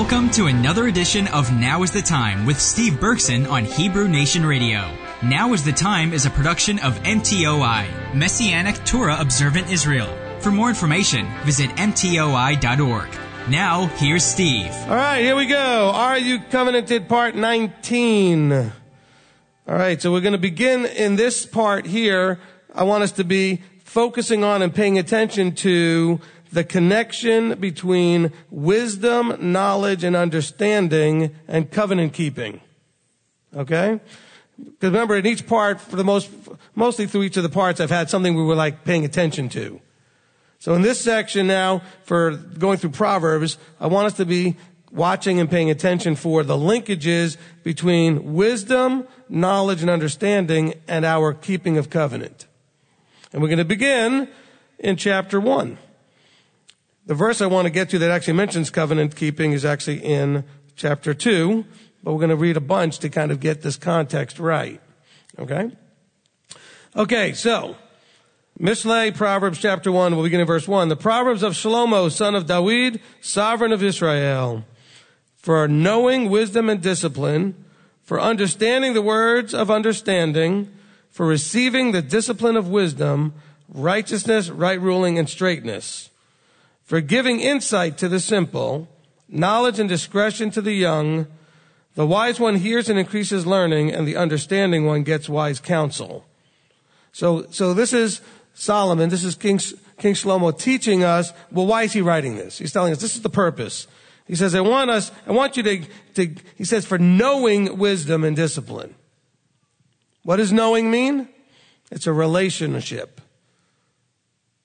Welcome to another edition of Now is the Time with Steve Berkson on Hebrew Nation Radio. Now is the Time is a production of MTOI, Messianic Torah Observant Israel. For more information, visit MTOI.org. Now, here's Steve. All right, here we go. Are you covenanted part 19? All right, so we're going to begin in this part here. I want us to be focusing on and paying attention to the connection between wisdom, knowledge, and understanding and covenant keeping. Okay? Because remember, in each part, for the most, mostly through each of the parts, I've had something we were like paying attention to. So in this section now, for going through Proverbs, I want us to be watching and paying attention for the linkages between wisdom, knowledge, and understanding and our keeping of covenant. And we're going to begin in chapter one. The verse I want to get to that actually mentions covenant keeping is actually in chapter 2, but we're going to read a bunch to kind of get this context right. Okay? Okay, so, Mishlei, Proverbs chapter 1, we'll begin in verse 1. The Proverbs of Shlomo, son of Dawid, sovereign of Israel, for knowing wisdom and discipline, for understanding the words of understanding, for receiving the discipline of wisdom, righteousness, right ruling, and straightness for giving insight to the simple, knowledge and discretion to the young. The wise one hears and increases learning, and the understanding one gets wise counsel. So, so this is Solomon, this is King, King Shlomo teaching us, well, why is he writing this? He's telling us this is the purpose. He says, I want us, I want you to, to he says, for knowing wisdom and discipline. What does knowing mean? It's a relationship.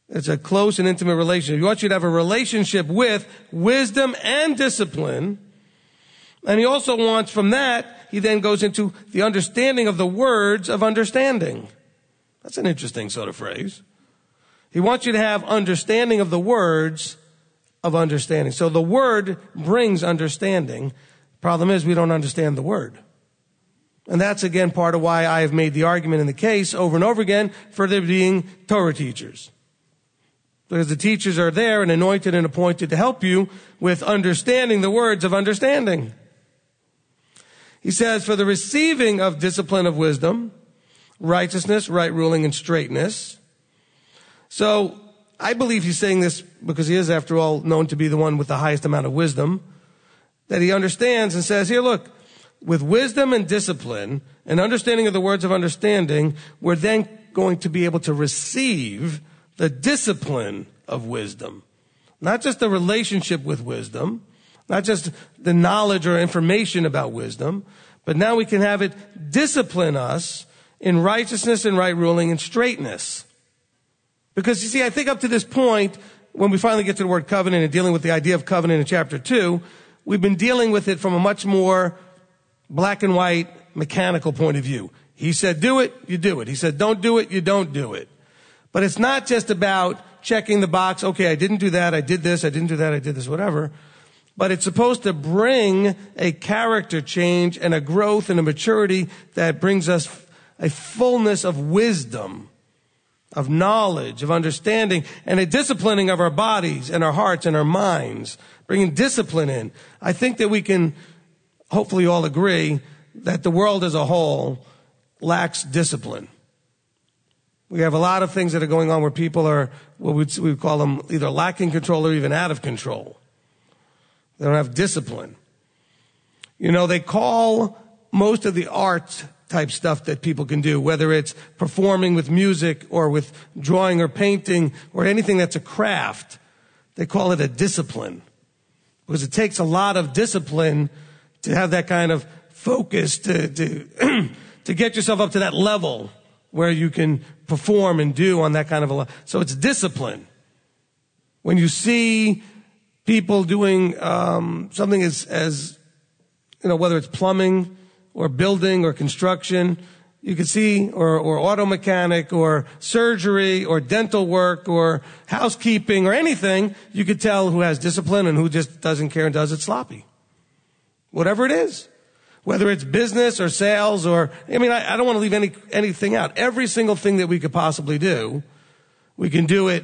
It's a close and intimate relationship. He wants you to have a relationship with wisdom and discipline. And he also wants from that, he then goes into the understanding of the words of understanding. That's an interesting sort of phrase. He wants you to have understanding of the words of understanding. So the word brings understanding. Problem is, we don't understand the word. And that's again part of why I have made the argument in the case over and over again for there being Torah teachers. Because the teachers are there and anointed and appointed to help you with understanding the words of understanding. He says, for the receiving of discipline of wisdom, righteousness, right ruling, and straightness. So, I believe he's saying this because he is, after all, known to be the one with the highest amount of wisdom, that he understands and says, here, look, with wisdom and discipline and understanding of the words of understanding, we're then going to be able to receive the discipline of wisdom. Not just the relationship with wisdom, not just the knowledge or information about wisdom, but now we can have it discipline us in righteousness and right ruling and straightness. Because you see, I think up to this point, when we finally get to the word covenant and dealing with the idea of covenant in chapter two, we've been dealing with it from a much more black and white mechanical point of view. He said do it, you do it. He said don't do it, you don't do it. But it's not just about checking the box, okay, I didn't do that, I did this, I didn't do that, I did this, whatever. But it's supposed to bring a character change and a growth and a maturity that brings us a fullness of wisdom, of knowledge, of understanding, and a disciplining of our bodies and our hearts and our minds, bringing discipline in. I think that we can hopefully all agree that the world as a whole lacks discipline. We have a lot of things that are going on where people are, what we'd, we call them either lacking control or even out of control. They don't have discipline. You know, they call most of the art type stuff that people can do, whether it's performing with music or with drawing or painting or anything that's a craft, they call it a discipline. Because it takes a lot of discipline to have that kind of focus to, to, to get yourself up to that level where you can perform and do on that kind of a, level. so it's discipline. When you see people doing um, something as, as, you know, whether it's plumbing or building or construction, you can see, or, or auto mechanic or surgery or dental work or housekeeping or anything, you could tell who has discipline and who just doesn't care and does it sloppy. Whatever it is whether it's business or sales or, I mean, I, I don't want to leave any, anything out. Every single thing that we could possibly do, we can do it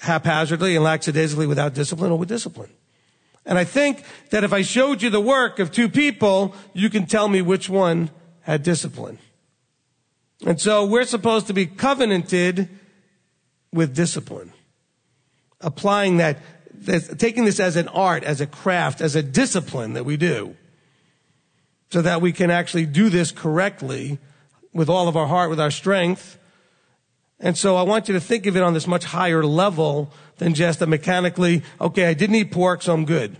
haphazardly and lackadaisically without discipline or with discipline. And I think that if I showed you the work of two people, you can tell me which one had discipline. And so we're supposed to be covenanted with discipline. Applying that, taking this as an art, as a craft, as a discipline that we do. So that we can actually do this correctly with all of our heart, with our strength. And so I want you to think of it on this much higher level than just a mechanically, okay, I didn't eat pork, so I'm good.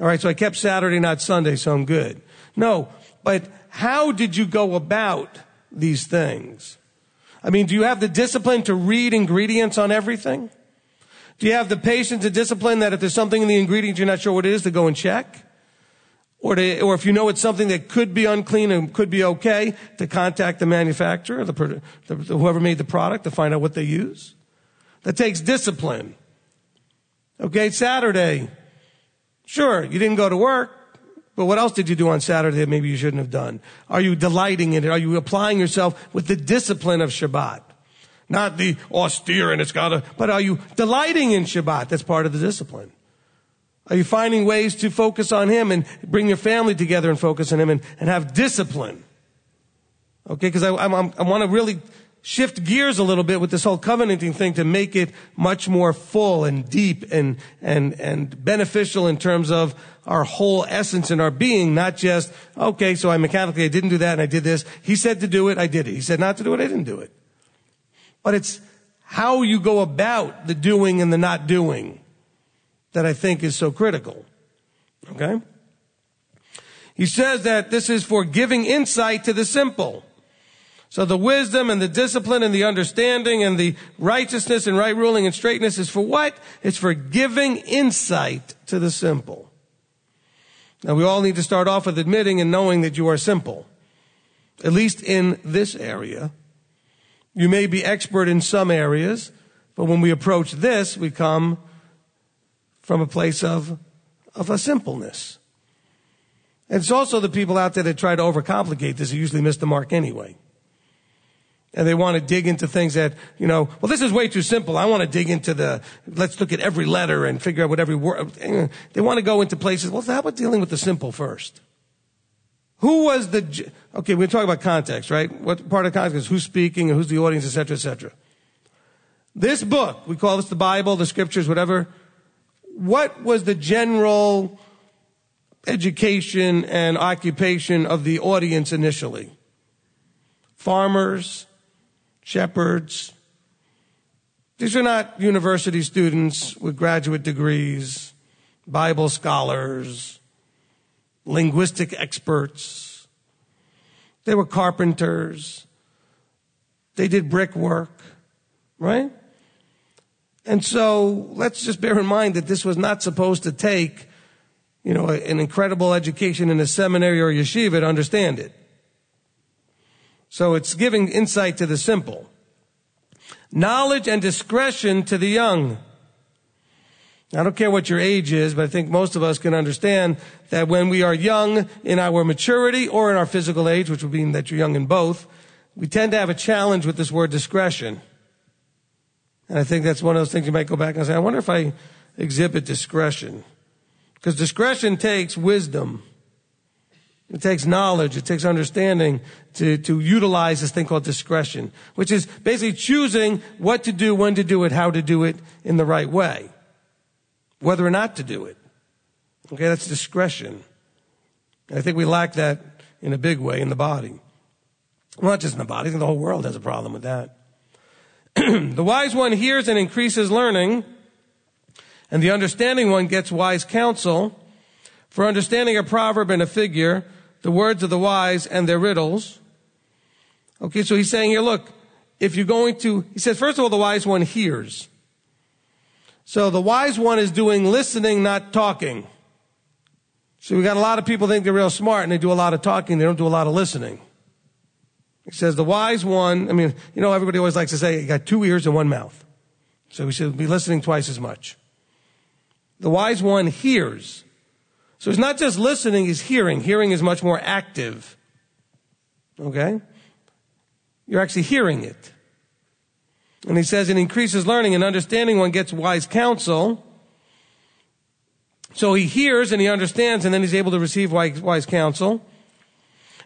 All right, so I kept Saturday, not Sunday, so I'm good. No, but how did you go about these things? I mean, do you have the discipline to read ingredients on everything? Do you have the patience and discipline that if there's something in the ingredients you're not sure what it is to go and check? Or, to, or if you know it's something that could be unclean and could be okay, to contact the manufacturer, the, the, whoever made the product, to find out what they use. That takes discipline. Okay, Saturday. Sure, you didn't go to work, but what else did you do on Saturday that maybe you shouldn't have done? Are you delighting in it? Are you applying yourself with the discipline of Shabbat? Not the austere and it's gotta, but are you delighting in Shabbat? That's part of the discipline. Are you finding ways to focus on Him and bring your family together and focus on Him and, and have discipline? Okay, because I, I, I want to really shift gears a little bit with this whole covenanting thing to make it much more full and deep and, and, and beneficial in terms of our whole essence and our being, not just, okay, so I mechanically, I didn't do that and I did this. He said to do it, I did it. He said not to do it, I didn't do it. But it's how you go about the doing and the not doing that I think is so critical. Okay? He says that this is for giving insight to the simple. So the wisdom and the discipline and the understanding and the righteousness and right ruling and straightness is for what? It's for giving insight to the simple. Now we all need to start off with admitting and knowing that you are simple. At least in this area. You may be expert in some areas, but when we approach this, we come from a place of, of a simpleness. And it's also the people out there that try to overcomplicate this who usually miss the mark anyway. And they want to dig into things that, you know, well, this is way too simple. I want to dig into the, let's look at every letter and figure out what every word, they want to go into places. Well, how about dealing with the simple first? Who was the, okay, we're talking about context, right? What part of context is who's speaking and who's the audience, etc., etc. This book, we call this the Bible, the scriptures, whatever, what was the general education and occupation of the audience initially? Farmers, shepherds. These are not university students with graduate degrees, Bible scholars, linguistic experts. They were carpenters. They did brickwork, right? And so let's just bear in mind that this was not supposed to take, you know, an incredible education in a seminary or yeshiva to understand it. So it's giving insight to the simple. Knowledge and discretion to the young. I don't care what your age is, but I think most of us can understand that when we are young in our maturity or in our physical age, which would mean that you're young in both, we tend to have a challenge with this word discretion. And I think that's one of those things you might go back and say, I wonder if I exhibit discretion. Because discretion takes wisdom. It takes knowledge. It takes understanding to, to utilize this thing called discretion, which is basically choosing what to do, when to do it, how to do it in the right way. Whether or not to do it. Okay, that's discretion. And I think we lack that in a big way in the body. Well, not just in the body, I think the whole world has a problem with that. the wise one hears and increases learning, and the understanding one gets wise counsel. For understanding a proverb and a figure, the words of the wise and their riddles. Okay, so he's saying here, look, if you're going to, he says, first of all, the wise one hears. So the wise one is doing listening, not talking. So we got a lot of people think they're real smart and they do a lot of talking, they don't do a lot of listening. He says the wise one, I mean, you know, everybody always likes to say you got two ears and one mouth. So we should be listening twice as much. The wise one hears. So he's not just listening, he's hearing. Hearing is much more active. Okay? You're actually hearing it. And he says it increases learning and understanding one gets wise counsel. So he hears and he understands and then he's able to receive wise, wise counsel.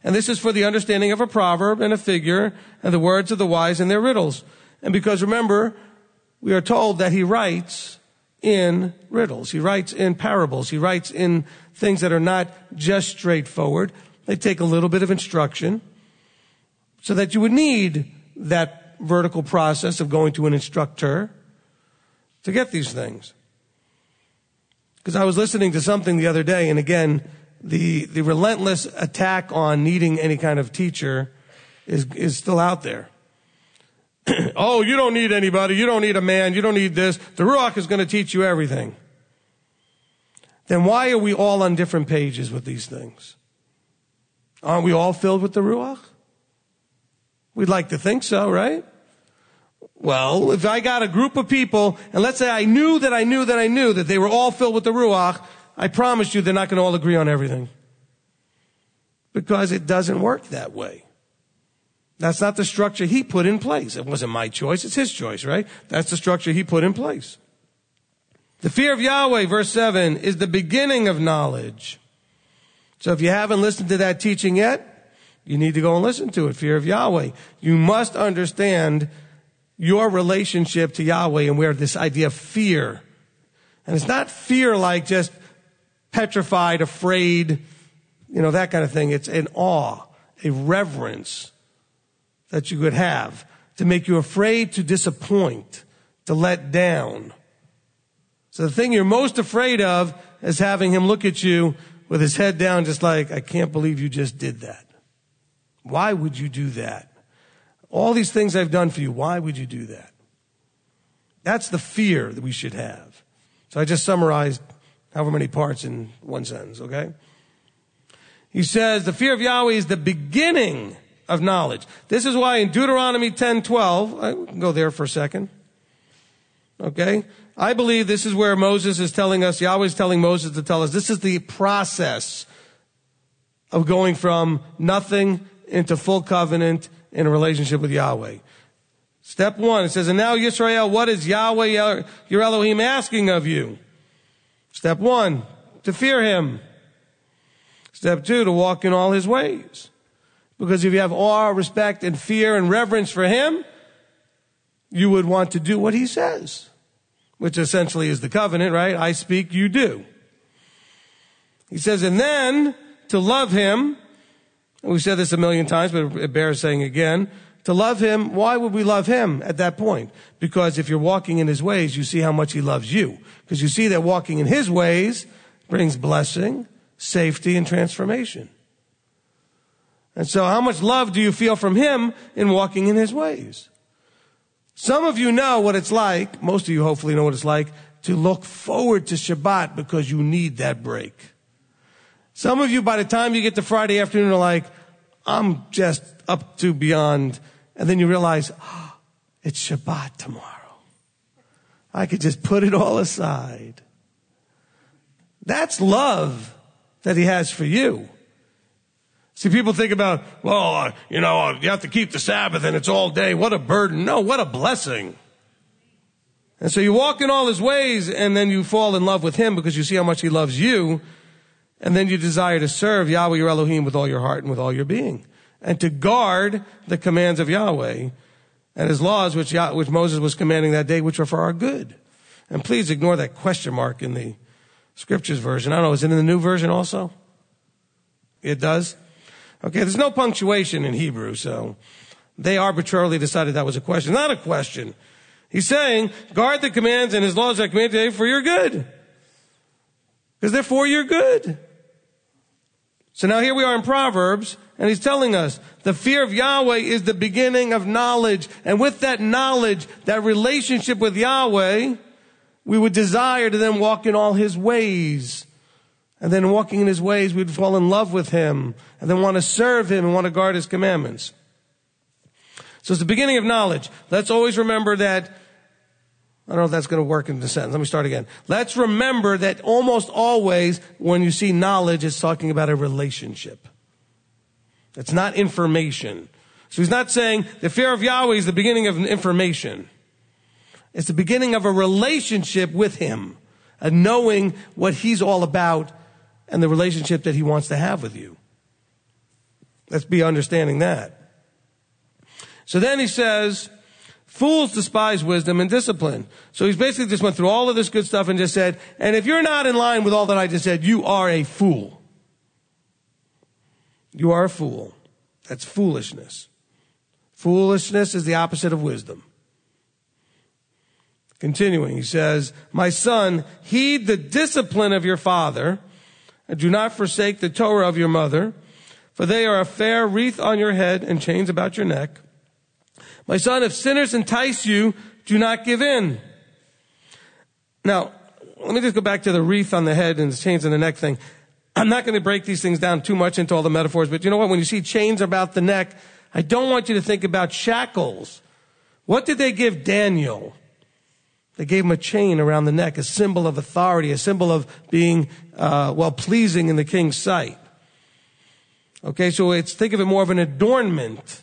And this is for the understanding of a proverb and a figure and the words of the wise and their riddles. And because remember, we are told that he writes in riddles. He writes in parables. He writes in things that are not just straightforward. They take a little bit of instruction so that you would need that vertical process of going to an instructor to get these things. Because I was listening to something the other day, and again, the, the relentless attack on needing any kind of teacher is, is still out there. oh, you don't need anybody. You don't need a man. You don't need this. The Ruach is going to teach you everything. Then why are we all on different pages with these things? Aren't we all filled with the Ruach? We'd like to think so, right? Well, if I got a group of people, and let's say I knew that I knew that I knew that they were all filled with the Ruach, I promise you they're not going to all agree on everything. Because it doesn't work that way. That's not the structure he put in place. It wasn't my choice, it's his choice, right? That's the structure he put in place. The fear of Yahweh, verse 7, is the beginning of knowledge. So if you haven't listened to that teaching yet, you need to go and listen to it. Fear of Yahweh. You must understand your relationship to Yahweh and where this idea of fear. And it's not fear like just petrified, afraid, you know, that kind of thing. It's an awe, a reverence that you could have to make you afraid to disappoint, to let down. So the thing you're most afraid of is having him look at you with his head down, just like, I can't believe you just did that. Why would you do that? All these things I've done for you, why would you do that? That's the fear that we should have. So I just summarized however many parts in one sentence, okay? He says, the fear of Yahweh is the beginning of knowledge. This is why in Deuteronomy 10, 12, I can go there for a second. Okay? I believe this is where Moses is telling us, Yahweh is telling Moses to tell us, this is the process of going from nothing into full covenant in a relationship with Yahweh. Step one, it says, and now Yisrael, what is Yahweh, your Elohim, asking of you? Step one, to fear him. Step two, to walk in all his ways. Because if you have awe, respect, and fear and reverence for him, you would want to do what he says, which essentially is the covenant, right? I speak, you do. He says, and then to love him. We've said this a million times, but it bears saying again. To love him, why would we love him at that point? Because if you're walking in his ways, you see how much he loves you. Because you see that walking in his ways brings blessing, safety, and transformation. And so how much love do you feel from him in walking in his ways? Some of you know what it's like, most of you hopefully know what it's like, to look forward to Shabbat because you need that break. Some of you, by the time you get to Friday afternoon, are like, I'm just up to beyond and then you realize, oh, it's Shabbat tomorrow. I could just put it all aside. That's love that he has for you. See, people think about, well, you know, you have to keep the Sabbath and it's all day. What a burden. No, what a blessing. And so you walk in all his ways and then you fall in love with him because you see how much he loves you. And then you desire to serve Yahweh your Elohim with all your heart and with all your being and to guard the commands of Yahweh and his laws, which, Yah- which Moses was commanding that day, which are for our good. And please ignore that question mark in the scriptures version. I don't know, is it in the new version also? It does? Okay, there's no punctuation in Hebrew, so they arbitrarily decided that was a question. Not a question. He's saying, guard the commands and his laws I command today for your good. Because they're for your good. So now here we are in Proverbs, and he's telling us the fear of Yahweh is the beginning of knowledge. And with that knowledge, that relationship with Yahweh, we would desire to then walk in all his ways. And then walking in his ways, we'd fall in love with him and then want to serve him and want to guard his commandments. So it's the beginning of knowledge. Let's always remember that I don't know if that's going to work in the sentence. Let me start again. Let's remember that almost always when you see knowledge, it's talking about a relationship. It's not information. So he's not saying the fear of Yahweh is the beginning of an information. It's the beginning of a relationship with him. a knowing what he's all about and the relationship that he wants to have with you. Let's be understanding that. So then he says, fools despise wisdom and discipline. So he's basically just went through all of this good stuff and just said, and if you're not in line with all that I just said, you are a fool. You are a fool. That's foolishness. Foolishness is the opposite of wisdom. Continuing, he says, My son, heed the discipline of your father, and do not forsake the Torah of your mother, for they are a fair wreath on your head and chains about your neck. My son, if sinners entice you, do not give in. Now, let me just go back to the wreath on the head and the chains on the neck thing. I'm not going to break these things down too much into all the metaphors, but you know what? When you see chains about the neck, I don't want you to think about shackles. What did they give Daniel? They gave him a chain around the neck, a symbol of authority, a symbol of being, uh, well, pleasing in the king's sight. Okay, so it's, think of it more of an adornment.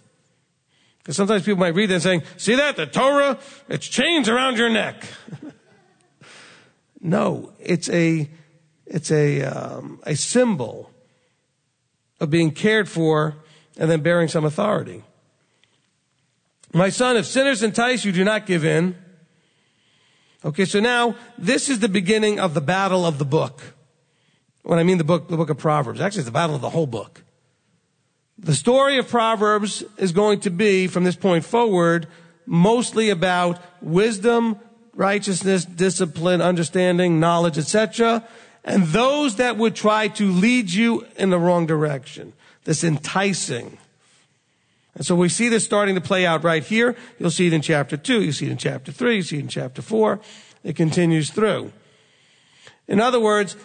Because sometimes people might read that and saying, see that? The Torah, it's chains around your neck. no, it's a, it's a, um, a symbol of being cared for and then bearing some authority. My son, if sinners entice you, do not give in. Okay, so now this is the beginning of the battle of the book. When I mean the book, the book of Proverbs, actually it's the battle of the whole book. The story of Proverbs is going to be, from this point forward, mostly about wisdom, righteousness, discipline, understanding, knowledge, etc and those that would try to lead you in the wrong direction. This enticing. And so we see this starting to play out right here. You'll see it in chapter 2, you see it in chapter 3, you see it in chapter 4. It continues through. In other words,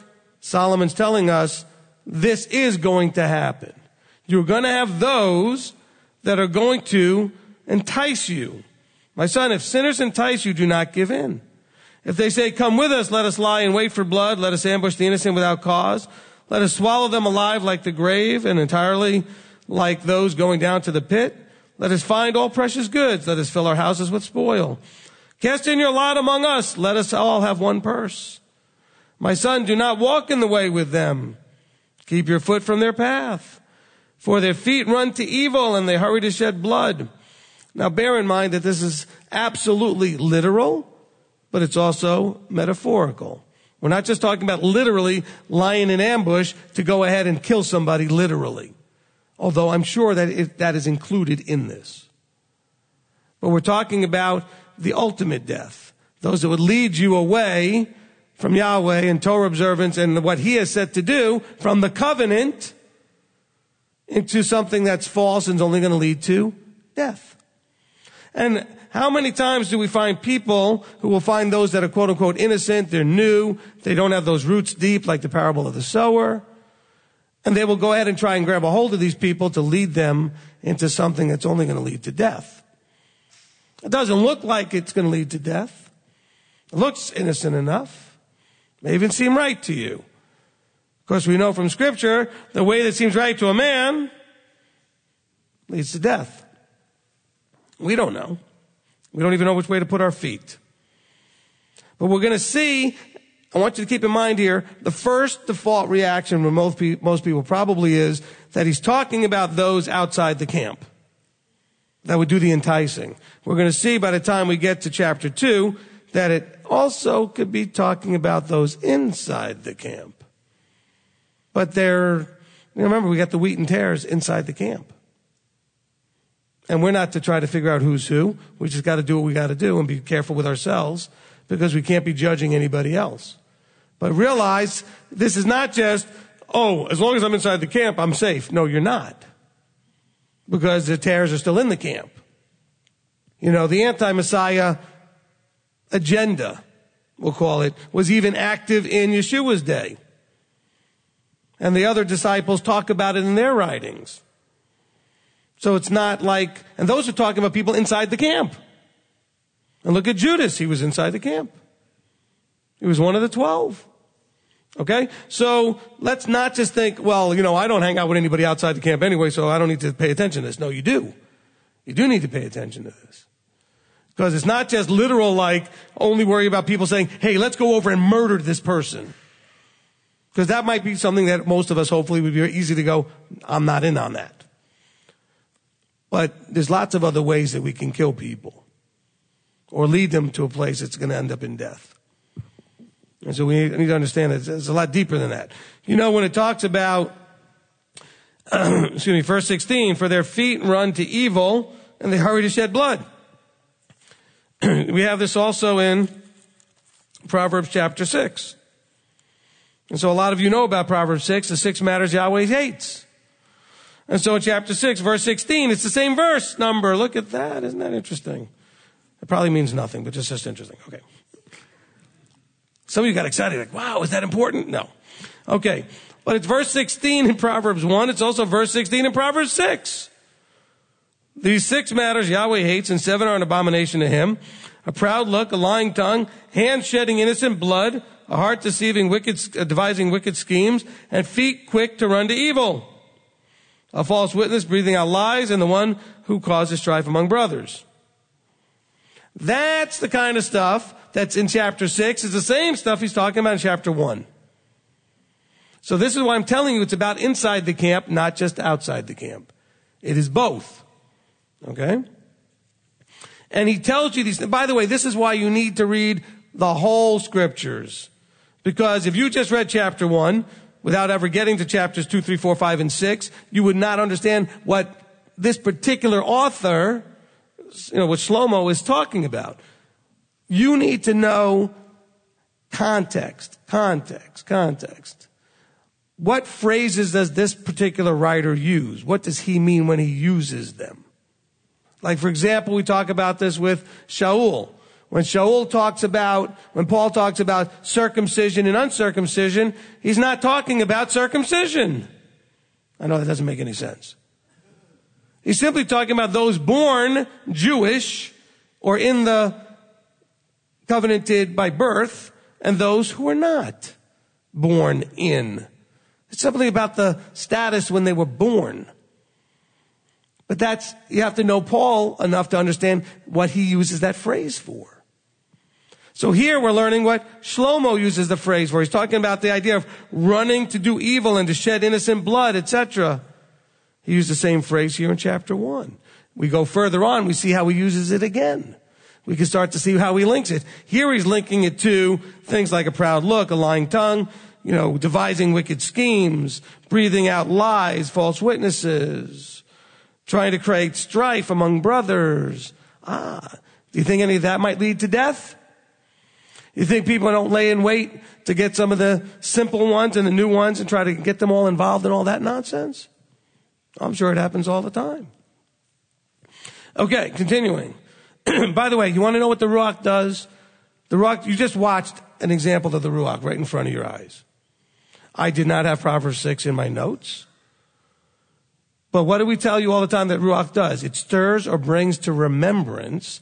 Solomon's telling us this is going to happen. You're going to have those that are going to entice you. My son, if sinners entice you, do not give in. If they say, come with us, let us lie and wait for blood, let us ambush the innocent without cause, let us swallow them alive like the grave and entirely like those going down to the pit. Let us find all precious goods. Let us fill our houses with spoil. Cast in your lot among us. Let us all have one purse. My son, do not walk in the way with them. Keep your foot from their path. For their feet run to evil and they hurry to shed blood. Now bear in mind that this is absolutely literal but it's also metaphorical. We're not just talking about literally lying in ambush to go ahead and kill somebody literally. Although I'm sure that it, that is included in this. But we're talking about the ultimate death. Those that would lead you away from Yahweh and Torah observance and what He has said to do from the covenant into something that's false and is only going to lead to death. And how many times do we find people who will find those that are quote unquote innocent, they're new, they don't have those roots deep like the parable of the sower, and they will go ahead and try and grab a hold of these people to lead them into something that's only going to lead to death. It doesn't look like it's going to lead to death. It looks innocent enough. It may even seem right to you. Course, we know from scripture the way that seems right to a man leads to death. We don't know. We don't even know which way to put our feet. But we're going to see, I want you to keep in mind here, the first default reaction from most, most people probably is that he's talking about those outside the camp that would do the enticing. We're going to see by the time we get to chapter 2 that it also could be talking about those inside the camp. But they're, remember, we got the wheat and tares inside the camp. And we're not to try to figure out who's who. We just got to do what we got to do and be careful with ourselves because we can't be judging anybody else. But realize this is not just, oh, as long as I'm inside the camp, I'm safe. No, you're not. Because the tares are still in the camp. You know, the anti-Messiah agenda, we'll call it, was even active in Yeshua's day. And the other disciples talk about it in their writings. So it's not like, and those are talking about people inside the camp. And look at Judas. He was inside the camp. He was one of the twelve. Okay? So let's not just think, well, you know, I don't hang out with anybody outside the camp anyway, so I don't need to pay attention to this. No, you do. You do need to pay attention to this. Because it's not just literal like only worry about people saying, hey, let's go over and murder this person. Because that might be something that most of us hopefully would be easy to go, I'm not in on that. But there's lots of other ways that we can kill people or lead them to a place that's going to end up in death. And so we need to understand that it's a lot deeper than that. You know, when it talks about, excuse me, verse 16, for their feet run to evil and they hurry to shed blood. we have this also in Proverbs chapter 6. And so a lot of you know about Proverbs 6, the six matters Yahweh hates. And so in chapter 6, verse 16, it's the same verse number. Look at that. Isn't that interesting? It probably means nothing, but it's just interesting. Okay. Some of you got excited, like, wow, is that important? No. Okay. But it's verse 16 in Proverbs 1. It's also verse 16 in Proverbs 6. These six matters Yahweh hates, and seven are an abomination to him. A proud look, a lying tongue, hands shedding innocent blood, a heart deceiving wicked, uh, devising wicked schemes, and feet quick to run to evil. A false witness breathing out lies, and the one who causes strife among brothers. That's the kind of stuff that's in chapter 6 It's the same stuff he's talking about in chapter 1. So this is why I'm telling you it's about inside the camp, not just outside the camp. It is both. Okay? And he tells you these, by the way, this is why you need to read the whole scriptures. Because if you just read chapter one, without ever getting to chapters two, three, four, five, and six, you would not understand what this particular author, you know, what Shlomo is talking about. You need to know context, context, context. What phrases does this particular writer use? What does he mean when he uses them? Like, for example, we talk about this with Shaul. When Shaul talks about, when Paul talks about circumcision and uncircumcision, he's not talking about circumcision. I know that doesn't make any sense. He's simply talking about those born Jewish or in the covenanted by birth and those who are not born in. It's simply about the status when they were born. But that's, you have to know Paul enough to understand what he uses that phrase for. So here we're learning what Shlomo uses the phrase for. He's talking about the idea of running to do evil and to shed innocent blood, etc. He used the same phrase here in chapter one. We go further on, we see how he uses it again. We can start to see how he links it. Here he's linking it to things like a proud look, a lying tongue, you know, devising wicked schemes, breathing out lies, false witnesses, trying to create strife among brothers. Ah, do you think any of that might lead to death? You think people don't lay in wait to get some of the simple ones and the new ones and try to get them all involved in all that nonsense? I'm sure it happens all the time. Okay, continuing. By the way, you want to know what the Ruach does? The Ruach, you just watched an example of the Ruach right in front of your eyes. I did not have Proverbs 6 in my notes. But what do we tell you all the time that Ruach does? It stirs or brings to remembrance,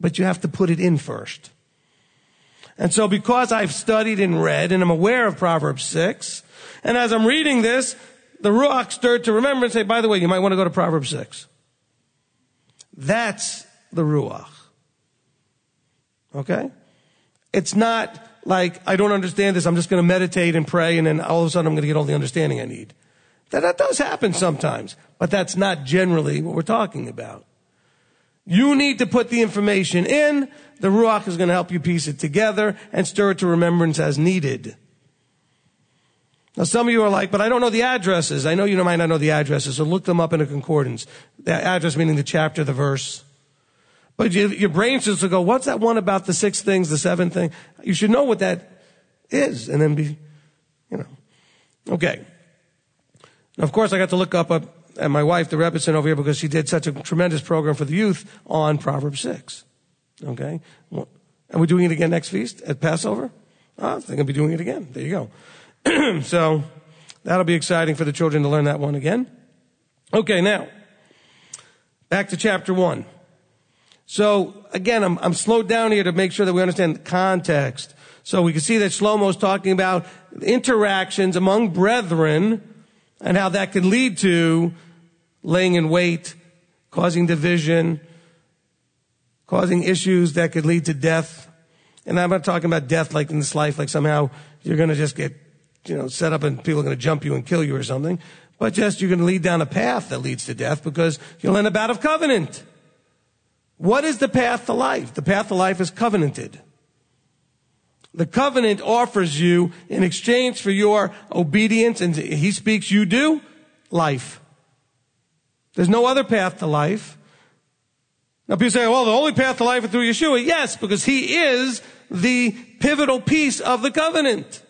but you have to put it in first. And so because I've studied and read and I'm aware of Proverbs 6, and as I'm reading this, the Ruach stirred to remember and say, by the way, you might want to go to Proverbs 6. That's the Ruach. Okay? It's not like, I don't understand this, I'm just going to meditate and pray, and then all of a sudden I'm going to get all the understanding I need. That, that does happen sometimes, but that's not generally what we're talking about. You need to put the information in. The Ruach is going to help you piece it together and stir it to remembrance as needed. Now, some of you are like, but I don't know the addresses. I know you might not know the addresses, so look them up in a concordance. The address meaning the chapter, the verse. But you, your brain just will go, what's that one about the six things, the seven thing? You should know what that is and then be, you know. Okay. Now, of course, I got to look up at my wife, the Rebbetzin over here, because she did such a tremendous program for the youth on Proverbs 6. Okay? Well, are we doing it again next feast at Passover? I think I'll be doing it again. There you go. so, that'll be exciting for the children to learn that one again. Okay, now, back to chapter 1. So, again, I'm, I'm slowed down here to make sure that we understand the context. So we can see that Shlomo is talking about interactions among brethren and how that could lead to laying in wait, causing division, causing issues that could lead to death. And I'm not talking about death like in this life, like somehow you're going to just get, you know, set up and people are going to jump you and kill you or something. But just you're going to lead down a path that leads to death because you'll end up out of covenant. What is the path to life? The path to life is covenanted. The covenant offers you in exchange for your obedience and he speaks, you do life. There's no other path to life. Now people say, well, the only path to life is through Yeshua. Yes, because he is the pivotal piece of the covenant.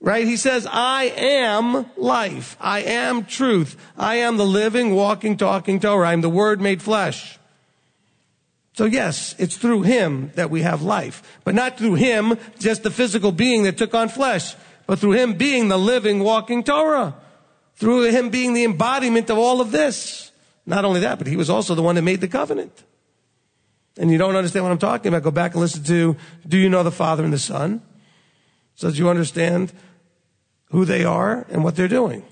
Right? He says, I am life. I am truth. I am the living, walking, talking Torah. I'm the word made flesh. So yes, it's through him that we have life, but not through him, just the physical being that took on flesh, but through him being the living, walking Torah. Through him being the embodiment of all of this. Not only that, but he was also the one that made the covenant. And you don't understand what I'm talking about, go back and listen to Do You Know the Father and the Son? So that you understand who they are and what they're doing.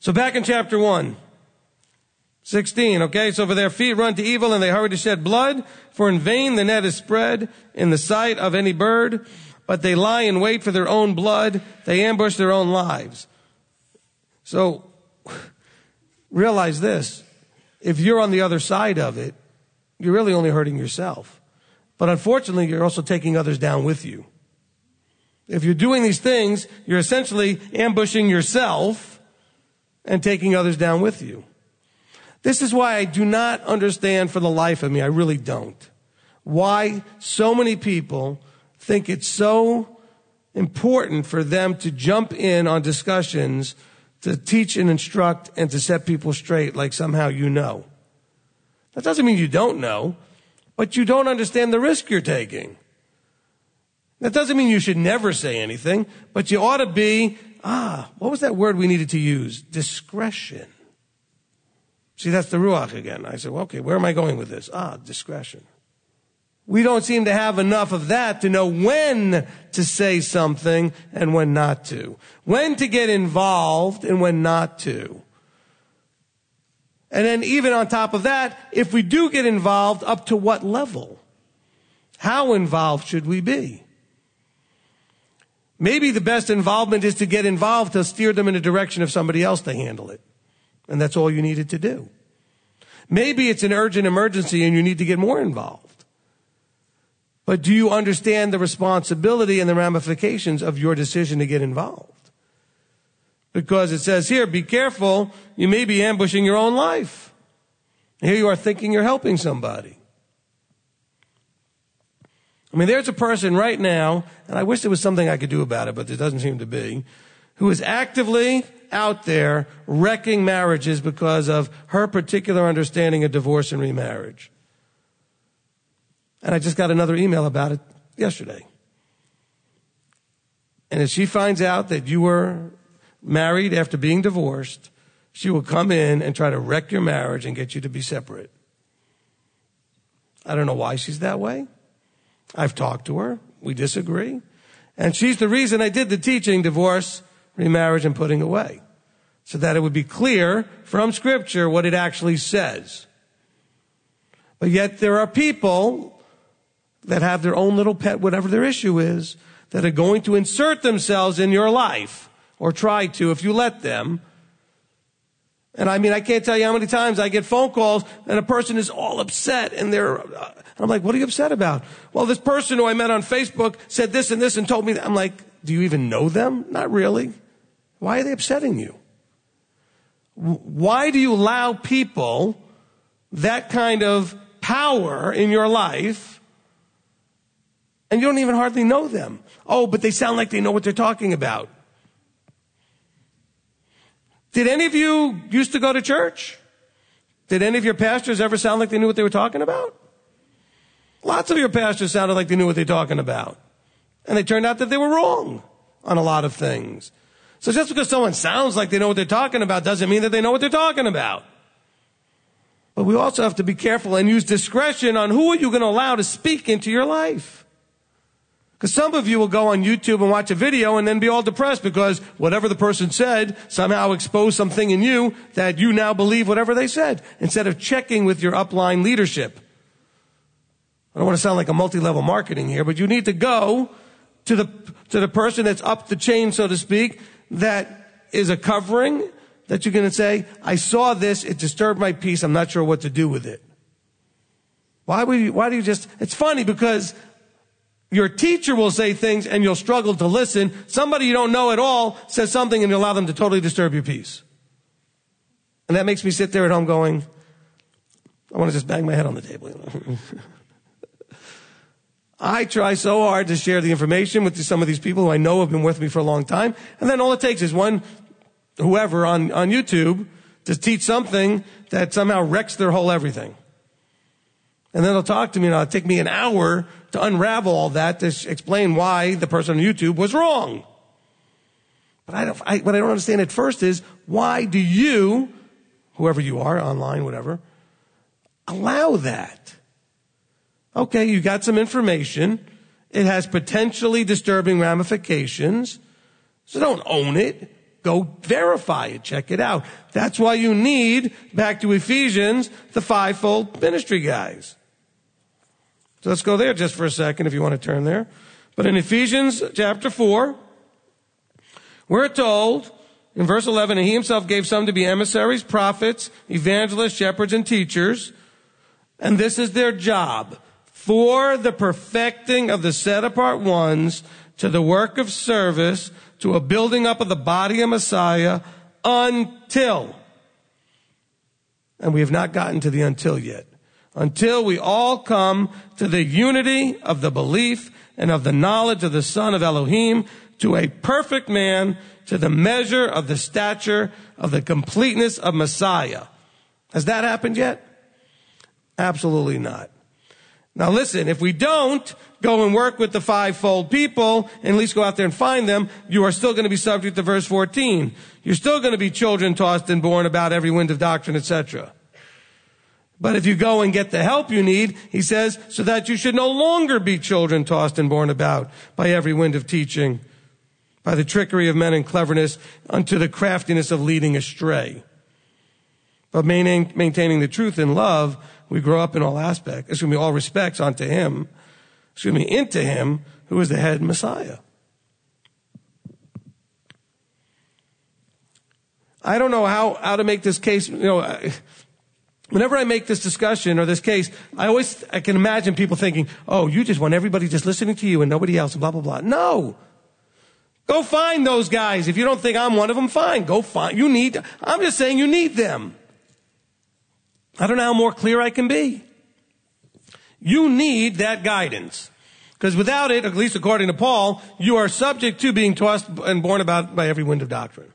So back in chapter 1, 16, okay? So for their feet run to evil and they hurry to shed blood, for in vain the net is spread in the sight of any bird, but they lie in wait for their own blood, they ambush their own lives. So realize this. If you're on the other side of it, you're really only hurting yourself. But unfortunately, you're also taking others down with you. If you're doing these things, you're essentially ambushing yourself and taking others down with you. This is why I do not understand for the life of me. I really don't. Why so many people think it's so important for them to jump in on discussions to teach and instruct and to set people straight like somehow you know. That doesn't mean you don't know, but you don't understand the risk you're taking. That doesn't mean you should never say anything, but you ought to be, ah, what was that word we needed to use? Discretion. See, that's the Ruach again. I said, well, okay, where am I going with this? Ah, discretion. We don't seem to have enough of that to know when to say something and when not to. When to get involved and when not to. And then even on top of that, if we do get involved, up to what level? How involved should we be? Maybe the best involvement is to get involved to steer them in the direction of somebody else to handle it. And that's all you needed to do. Maybe it's an urgent emergency and you need to get more involved. But do you understand the responsibility and the ramifications of your decision to get involved? Because it says here, be careful, you may be ambushing your own life. Here you are thinking you're helping somebody. I mean, there's a person right now, and I wish there was something I could do about it, but there doesn't seem to be, who is actively out there wrecking marriages because of her particular understanding of divorce and remarriage. And I just got another email about it yesterday. And if she finds out that you were married after being divorced, she will come in and try to wreck your marriage and get you to be separate. I don't know why she's that way. I've talked to her. We disagree. And she's the reason I did the teaching, divorce, remarriage, and putting away. So that it would be clear from scripture what it actually says. But yet there are people that have their own little pet, whatever their issue is, that are going to insert themselves in your life, or try to if you let them. And I mean, I can't tell you how many times I get phone calls and a person is all upset and they're, uh, I'm like, what are you upset about? Well, this person who I met on Facebook said this and this and told me that. I'm like, do you even know them? Not really. Why are they upsetting you? Why do you allow people that kind of power in your life and you don't even hardly know them? Oh, but they sound like they know what they're talking about. Did any of you used to go to church? Did any of your pastors ever sound like they knew what they were talking about? Lots of your pastors sounded like they knew what they're talking about. And it turned out that they were wrong on a lot of things. So just because someone sounds like they know what they're talking about doesn't mean that they know what they're talking about. But we also have to be careful and use discretion on who are you going to allow to speak into your life. Because some of you will go on YouTube and watch a video and then be all depressed because whatever the person said somehow exposed something in you that you now believe whatever they said instead of checking with your upline leadership I don't want to sound like a multi-level marketing here, but you need to go to the, to the person that's up the chain, so to speak, that is a covering that you're going to say, I saw this, it disturbed my peace, I'm not sure what to do with it. Why would you, why do you just, it's funny because your teacher will say things and you'll struggle to listen. Somebody you don't know at all says something and you allow them to totally disturb your peace. And that makes me sit there at home going, I want to just bang my head on the table. I try so hard to share the information with some of these people who I know have been with me for a long time. And then all it takes is one, whoever on, on YouTube to teach something that somehow wrecks their whole everything. And then they'll talk to me and it'll take me an hour to unravel all that to explain why the person on YouTube was wrong. But I don't, I, what I don't understand at first is why do you, whoever you are, online, whatever, allow that? Okay, you got some information. It has potentially disturbing ramifications. So don't own it. Go verify it. Check it out. That's why you need, back to Ephesians, the fivefold ministry guys. So let's go there just for a second if you want to turn there. But in Ephesians chapter 4, we're told in verse 11, and he himself gave some to be emissaries, prophets, evangelists, shepherds, and teachers. And this is their job for the perfecting of the set apart ones to the work of service, to a building up of the body of Messiah until, and we have not gotten to the until yet, until we all come to the unity of the belief and of the knowledge of the Son of Elohim, to a perfect man, to the measure of the stature of the completeness of Messiah. Has that happened yet? Absolutely not. Now listen, if we don't go and work with the fivefold people, and at least go out there and find them, you are still going to be subject to verse 14. You're still going to be children tossed and borne about every wind of doctrine, etc. But if you go and get the help you need, he says, so that you should no longer be children tossed and borne about by every wind of teaching, by the trickery of men and cleverness unto the craftiness of leading astray. But maintaining the truth in love, we grow up in all aspects, excuse me, all respects unto him, excuse me, into him who is the head Messiah. I don't know how, how to make this case, you know, Whenever I make this discussion or this case, I always, I can imagine people thinking, oh, you just want everybody just listening to you and nobody else and blah, blah, blah. No. Go find those guys. If you don't think I'm one of them, fine. Go find, you need, I'm just saying you need them. I don't know how more clear I can be. You need that guidance. Because without it, at least according to Paul, you are subject to being tossed and borne about by every wind of doctrine.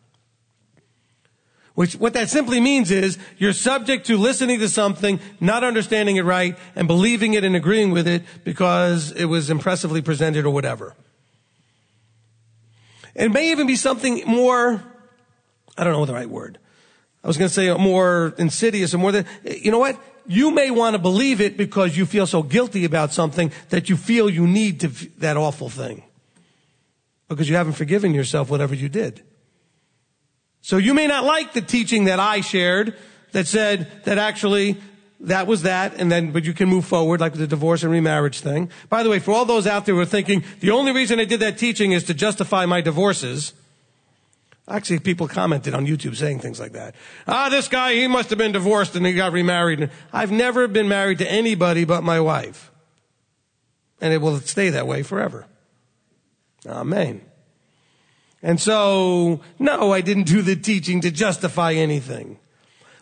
Which, what that simply means is you're subject to listening to something, not understanding it right, and believing it and agreeing with it because it was impressively presented or whatever. It may even be something more, I don't know the right word. I was going to say more insidious or more than, you know what? You may want to believe it because you feel so guilty about something that you feel you need to, that awful thing. Because you haven't forgiven yourself whatever you did. So you may not like the teaching that I shared that said that actually that was that, and then, but you can move forward like the divorce and remarriage thing. By the way, for all those out there who are thinking, the only reason I did that teaching is to justify my divorces, Actually, people commented on YouTube saying things like that. Ah, this guy, he must have been divorced and he got remarried. I've never been married to anybody but my wife. And it will stay that way forever. Amen. And so, no, I didn't do the teaching to justify anything.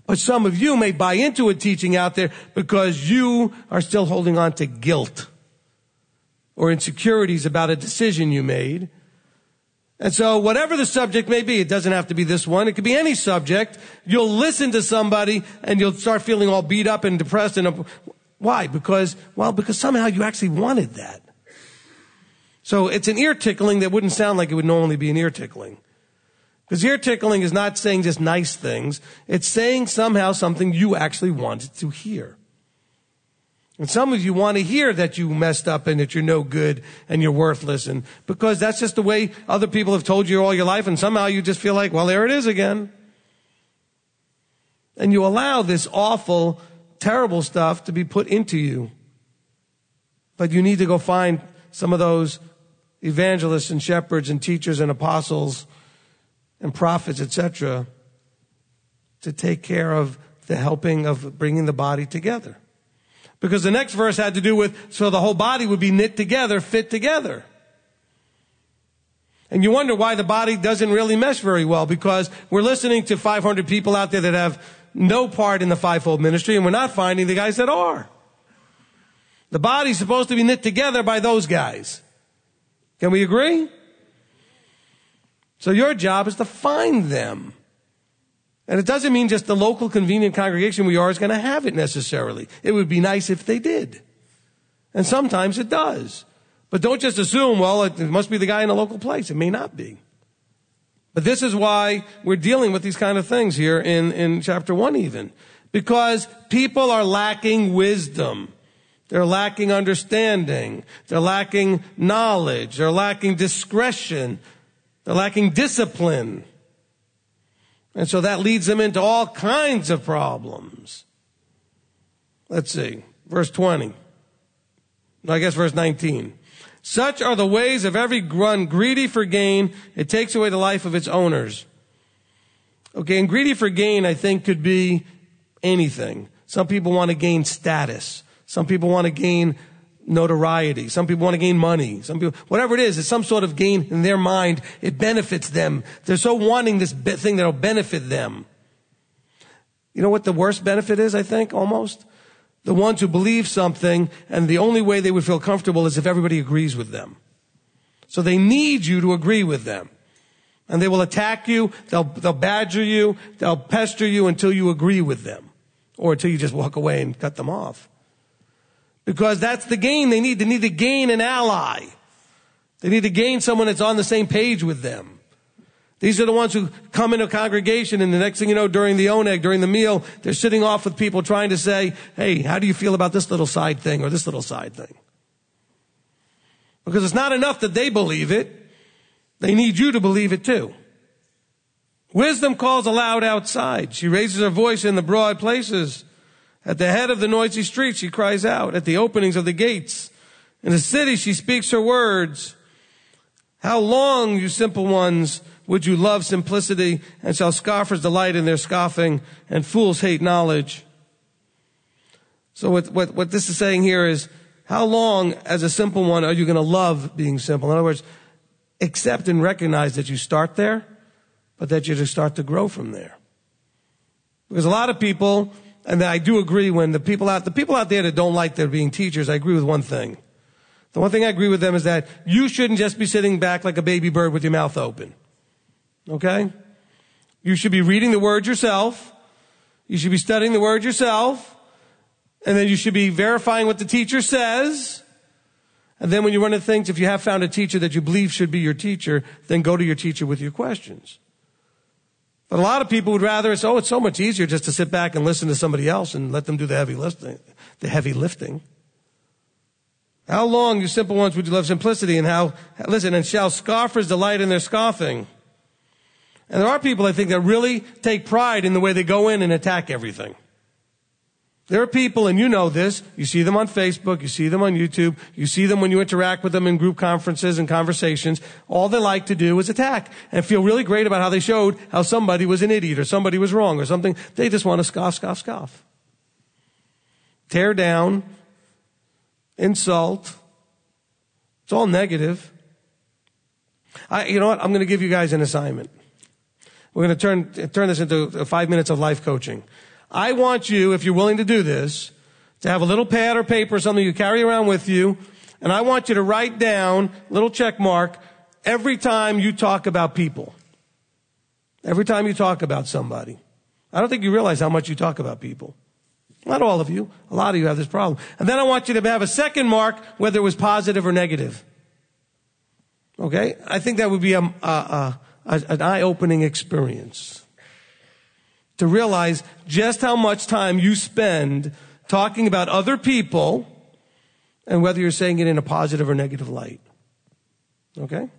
But some of you may buy into a teaching out there because you are still holding on to guilt or insecurities about a decision you made. And so whatever the subject may be, it doesn't have to be this one. It could be any subject. You'll listen to somebody and you'll start feeling all beat up and depressed and why? Because, well, because somehow you actually wanted that. So it's an ear tickling that wouldn't sound like it would normally be an ear tickling. Because ear tickling is not saying just nice things. It's saying somehow something you actually wanted to hear. And some of you want to hear that you messed up and that you're no good and you're worthless and because that's just the way other people have told you all your life and somehow you just feel like, well, there it is again. And you allow this awful, terrible stuff to be put into you. But you need to go find some of those evangelists and shepherds and teachers and apostles and prophets, etc., to take care of the helping of bringing the body together. Because the next verse had to do with so the whole body would be knit together, fit together. And you wonder why the body doesn't really mesh very well because we're listening to 500 people out there that have no part in the fivefold ministry and we're not finding the guys that are. The body's supposed to be knit together by those guys. Can we agree? So your job is to find them. And it doesn't mean just the local convenient congregation we are is going to have it necessarily. It would be nice if they did. And sometimes it does. But don't just assume, well, it must be the guy in the local place. It may not be. But this is why we're dealing with these kind of things here in, in chapter one even. Because people are lacking wisdom. They're lacking understanding. They're lacking knowledge. They're lacking discretion. They're lacking discipline. And so that leads them into all kinds of problems. Let's see. Verse 20. No, I guess verse 19. Such are the ways of every one greedy for gain. It takes away the life of its owners. Okay, and greedy for gain, I think, could be anything. Some people want to gain status. Some people want to gain notoriety. Some people want to gain money. Some people, whatever it is, it's some sort of gain in their mind. It benefits them. They're so wanting this thing that'll benefit them. You know what the worst benefit is, I think, almost? The ones who believe something and the only way they would feel comfortable is if everybody agrees with them. So they need you to agree with them. And they will attack you, they'll, they'll badger you, they'll pester you until you agree with them. Or until you just walk away and cut them off. Because that's the gain they need. They need to gain an ally. They need to gain someone that's on the same page with them. These are the ones who come into a congregation and the next thing you know, during the oneg, during the meal, they're sitting off with people trying to say, hey, how do you feel about this little side thing or this little side thing? Because it's not enough that they believe it. They need you to believe it too. Wisdom calls aloud outside. She raises her voice in the broad places. At the head of the noisy street, she cries out. At the openings of the gates. In the city, she speaks her words. How long, you simple ones, would you love simplicity and shall scoffers delight in their scoffing and fools hate knowledge? So what, what, what this is saying here is, how long as a simple one are you going to love being simple? In other words, accept and recognize that you start there, but that you just start to grow from there. Because a lot of people, and I do agree when the people out, the people out there that don't like their being teachers, I agree with one thing. The one thing I agree with them is that you shouldn't just be sitting back like a baby bird with your mouth open. Okay? You should be reading the word yourself. You should be studying the word yourself. And then you should be verifying what the teacher says. And then when you run into things, if you have found a teacher that you believe should be your teacher, then go to your teacher with your questions. But a lot of people would rather it's, oh, it's so much easier just to sit back and listen to somebody else and let them do the heavy lifting, the heavy lifting. How long, you simple ones, would you love simplicity and how, listen, and shall scoffers delight in their scoffing? And there are people, I think, that really take pride in the way they go in and attack everything. There are people, and you know this, you see them on Facebook, you see them on YouTube, you see them when you interact with them in group conferences and conversations. All they like to do is attack and feel really great about how they showed how somebody was an idiot or somebody was wrong or something. They just want to scoff, scoff, scoff. Tear down, insult. It's all negative. I, you know what? I'm going to give you guys an assignment. We're going to turn, turn this into uh, five minutes of life coaching. I want you, if you're willing to do this, to have a little pad or paper something you carry around with you, and I want you to write down, little check mark, every time you talk about people. Every time you talk about somebody. I don't think you realize how much you talk about people. Not all of you. A lot of you have this problem. And then I want you to have a second mark, whether it was positive or negative. Okay? I think that would be a, a, a, an eye-opening experience to realize just how much time you spend talking about other people and whether you're saying it in a positive or negative light. Okay?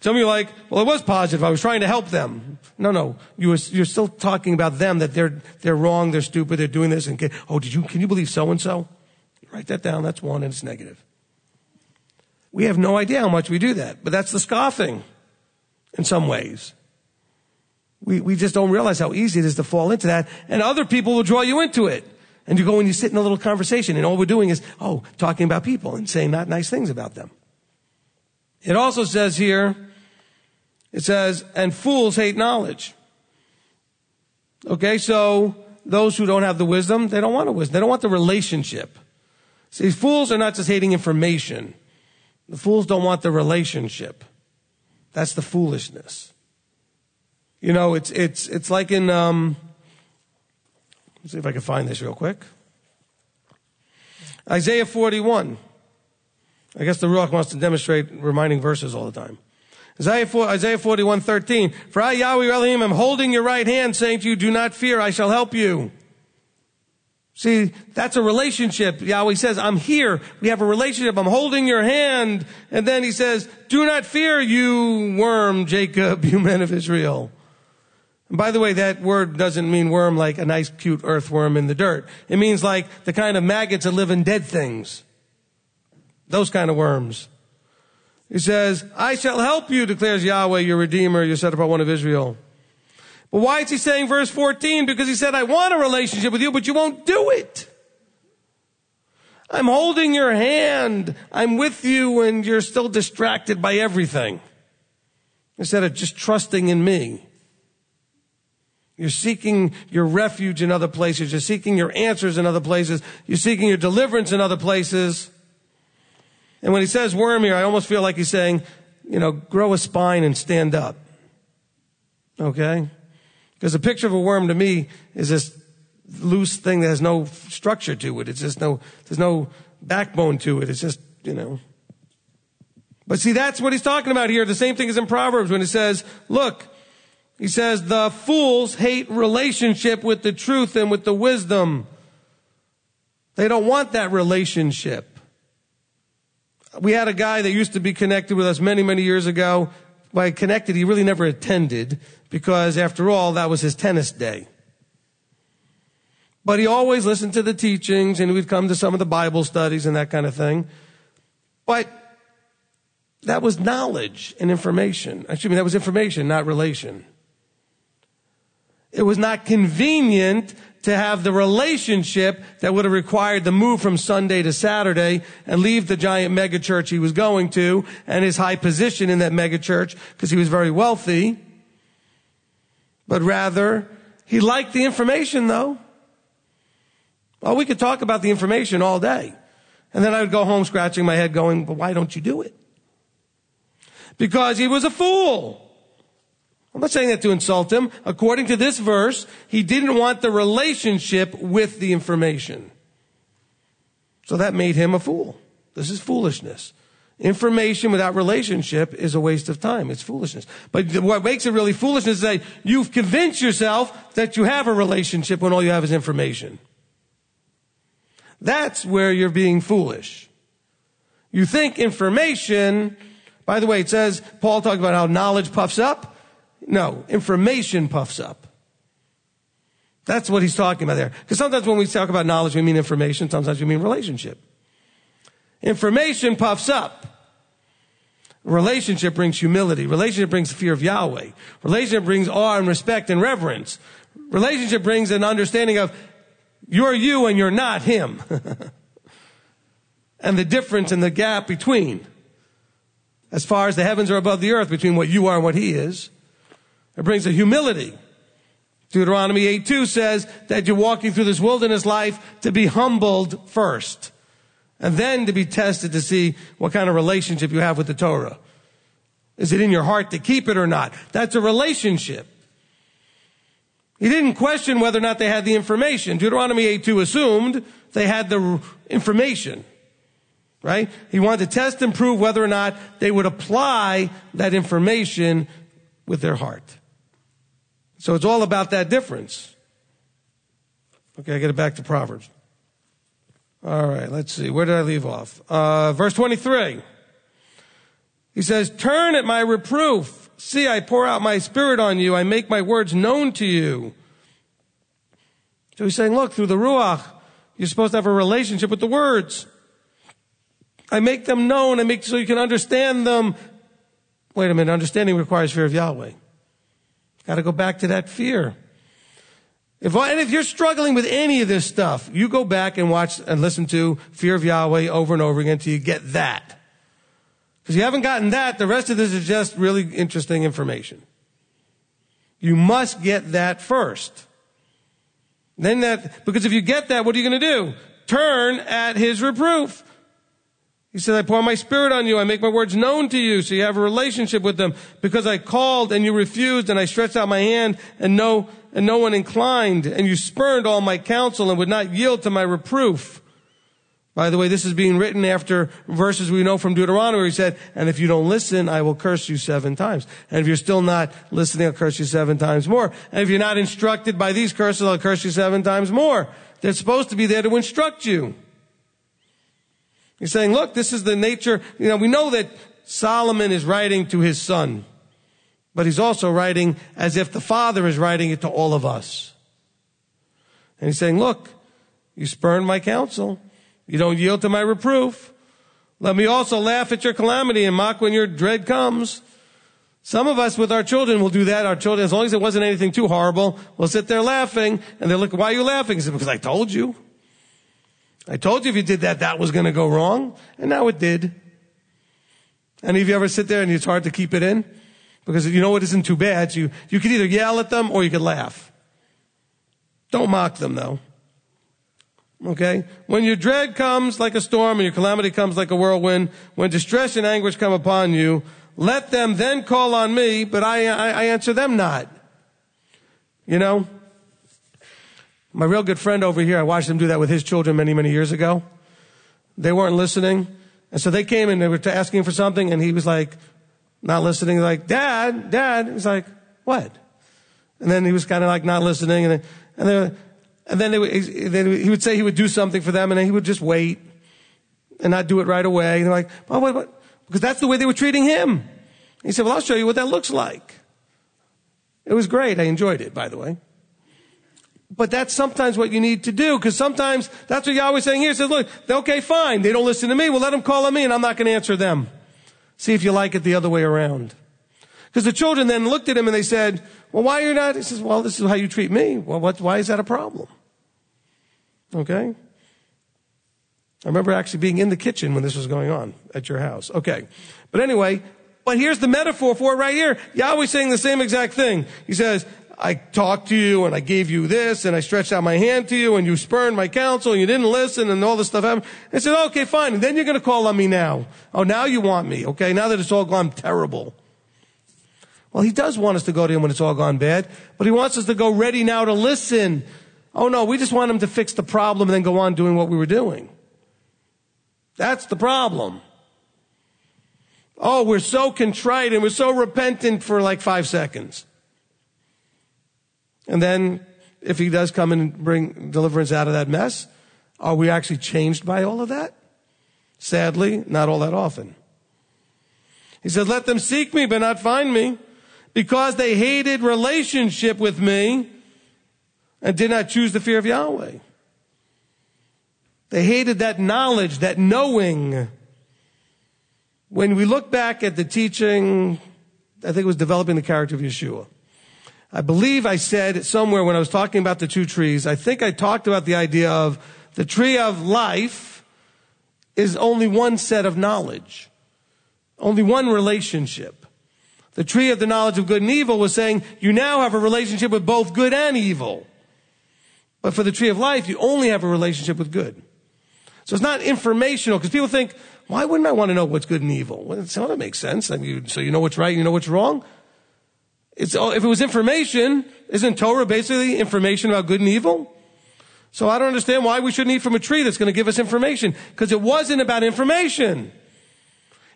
Some of you are like, well, it was positive. I was trying to help them. No, no. You you're still talking about them that they're, they're wrong, they're stupid, they're doing this. And, oh, did you, can you believe so and so? Write that down. That's one and it's negative. We have no idea how much we do that, but that's the scoffing in some ways. We, we just don't realize how easy it is to fall into that. And other people will draw you into it. And you go and you sit in a little conversation and all we're doing is, oh, talking about people and saying not nice things about them. It also says here, it says, and fools hate knowledge. Okay, so those who don't have the wisdom, they don't want wisdom. They don't want the relationship. See, fools are not just hating information. The fools don't want the relationship. That's the foolishness. You know, it's, it's, it's like in, um, let's see if I can find this real quick. Isaiah 41. I guess the Ruach wants to demonstrate reminding verses all the time. Isaiah, 4, Isaiah 41, 13. For I, Yahweh Elohim, am holding your right hand, saying to you, do not fear, I shall help you. See, that's a relationship. Yahweh says, I'm here. We have a relationship. I'm holding your hand. And then he says, do not fear, you worm, Jacob, you men of Israel. By the way, that word doesn't mean worm like a nice cute earthworm in the dirt. It means like the kind of maggots that live in dead things. Those kind of worms. He says, I shall help you, declares Yahweh, your Redeemer, your set apart one of Israel. But why is he saying verse 14? Because he said, I want a relationship with you, but you won't do it. I'm holding your hand. I'm with you and you're still distracted by everything. Instead of just trusting in me. You're seeking your refuge in other places. You're seeking your answers in other places. You're seeking your deliverance in other places. And when he says worm here, I almost feel like he's saying, you know, grow a spine and stand up. Okay? Because the picture of a worm to me is this loose thing that has no structure to it. It's just no, there's no backbone to it. It's just, you know. But see, that's what he's talking about here. The same thing as in Proverbs when he says, look, he says, the fools hate relationship with the truth and with the wisdom. They don't want that relationship. We had a guy that used to be connected with us many, many years ago by connected, he really never attended because after all, that was his tennis day. But he always listened to the teachings and we'd come to some of the Bible studies and that kind of thing. But that was knowledge and information. Excuse me, that was information, not relation. It was not convenient to have the relationship that would have required the move from Sunday to Saturday and leave the giant megachurch he was going to and his high position in that megachurch because he was very wealthy. But rather, he liked the information though. Well, we could talk about the information all day. And then I would go home scratching my head going, but why don't you do it? Because he was a fool. I'm not saying that to insult him. According to this verse, he didn't want the relationship with the information. So that made him a fool. This is foolishness. Information without relationship is a waste of time. It's foolishness. But what makes it really foolishness is that you've convinced yourself that you have a relationship when all you have is information. That's where you're being foolish. You think information, by the way, it says, Paul talked about how knowledge puffs up. No, information puffs up. That's what he's talking about there. Because sometimes when we talk about knowledge, we mean information. Sometimes we mean relationship. Information puffs up. Relationship brings humility. Relationship brings fear of Yahweh. Relationship brings awe and respect and reverence. Relationship brings an understanding of you're you and you're not him. and the difference and the gap between. As far as the heavens are above the earth between what you are and what he is. It brings a humility. Deuteronomy 8:2 says that you're walking through this wilderness life to be humbled first. And then to be tested to see what kind of relationship you have with the Torah. Is it in your heart to keep it or not? That's a relationship. He didn't question whether or not they had the information. Deuteronomy 8:2 assumed they had the information. Right? He wanted to test and prove whether or not they would apply that information with their heart. So it's all about that difference. Okay, I get it back to Proverbs. All right, let's see. Where did I leave off? Uh, verse 23. He says, Turn at my reproof. See, I pour out my spirit on you. I make my words known to you. So he's saying, look, through the Ruach, You're supposed to have a relationship with the words. I make them known. I make so you can understand them. Wait a minute. Understanding requires fear of Yahweh. Got to go back to that fear. If, and if you're struggling with any of this stuff, you go back and watch and listen to Fear of Yahweh over and over again until you get that. Because you haven't gotten that, the rest of this is just really interesting information. You must get that first. Then that, because if you get that, what are you going to do? Turn at his reproof. He said, I pour my spirit on you. I make my words known to you. So you have a relationship with them because I called and you refused and I stretched out my hand and no, and no one inclined and you spurned all my counsel and would not yield to my reproof. By the way, this is being written after verses we know from Deuteronomy where he said, and if you don't listen, I will curse you seven times. And if you're still not listening, I'll curse you seven times more. And if you're not instructed by these curses, I'll curse you seven times more. They're supposed to be there to instruct you. He's saying, look, this is the nature, you know, we know that Solomon is writing to his son, but he's also writing as if the father is writing it to all of us. And he's saying, look, you spurn my counsel. You don't yield to my reproof. Let me also laugh at your calamity and mock when your dread comes. Some of us with our children will do that. Our children, as long as it wasn't anything too horrible, will sit there laughing and they're looking, why are you laughing? He said, because I told you. I told you if you did that, that was going to go wrong. And now it did. Any of you ever sit there and it's hard to keep it in? Because you know what isn't too bad. You, you could either yell at them or you could laugh. Don't mock them though. Okay? When your dread comes like a storm and your calamity comes like a whirlwind, when distress and anguish come upon you, let them then call on me, but I, I, I answer them not. You know? My real good friend over here, I watched him do that with his children many, many years ago. They weren't listening. And so they came and they were asking for something and he was like, not listening. Like, dad, dad. He's like, what? And then he was kind of like not listening. And then, and then, and then, they, then he would say he would do something for them and then he would just wait and not do it right away. And they're like, what, what? Because that's the way they were treating him. He said, well, I'll show you what that looks like. It was great. I enjoyed it, by the way. But that's sometimes what you need to do, because sometimes that's what Yahweh's saying here. He says, look, okay, fine. They don't listen to me. Well, let them call on me and I'm not going to answer them. See if you like it the other way around. Because the children then looked at him and they said, well, why are you not? He says, well, this is how you treat me. Well, what, why is that a problem? Okay. I remember actually being in the kitchen when this was going on at your house. Okay. But anyway, but here's the metaphor for it right here. Yahweh's saying the same exact thing. He says, I talked to you and I gave you this and I stretched out my hand to you and you spurned my counsel and you didn't listen and all this stuff happened. I said, okay, fine. And then you're going to call on me now. Oh, now you want me. Okay. Now that it's all gone terrible. Well, he does want us to go to him when it's all gone bad, but he wants us to go ready now to listen. Oh no, we just want him to fix the problem and then go on doing what we were doing. That's the problem. Oh, we're so contrite and we're so repentant for like five seconds. And then if he does come and bring deliverance out of that mess, are we actually changed by all of that? Sadly, not all that often. He said, let them seek me, but not find me because they hated relationship with me and did not choose the fear of Yahweh. They hated that knowledge, that knowing. When we look back at the teaching, I think it was developing the character of Yeshua. I believe I said somewhere when I was talking about the two trees, I think I talked about the idea of the tree of life is only one set of knowledge, only one relationship. The tree of the knowledge of good and evil was saying you now have a relationship with both good and evil. But for the tree of life, you only have a relationship with good. So it's not informational because people think, why wouldn't I want to know what's good and evil? Well, that makes sense. I mean, so you know what's right, you know what's wrong. It's, if it was information, isn't Torah basically information about good and evil? So I don't understand why we shouldn't eat from a tree that's going to give us information. Because it wasn't about information.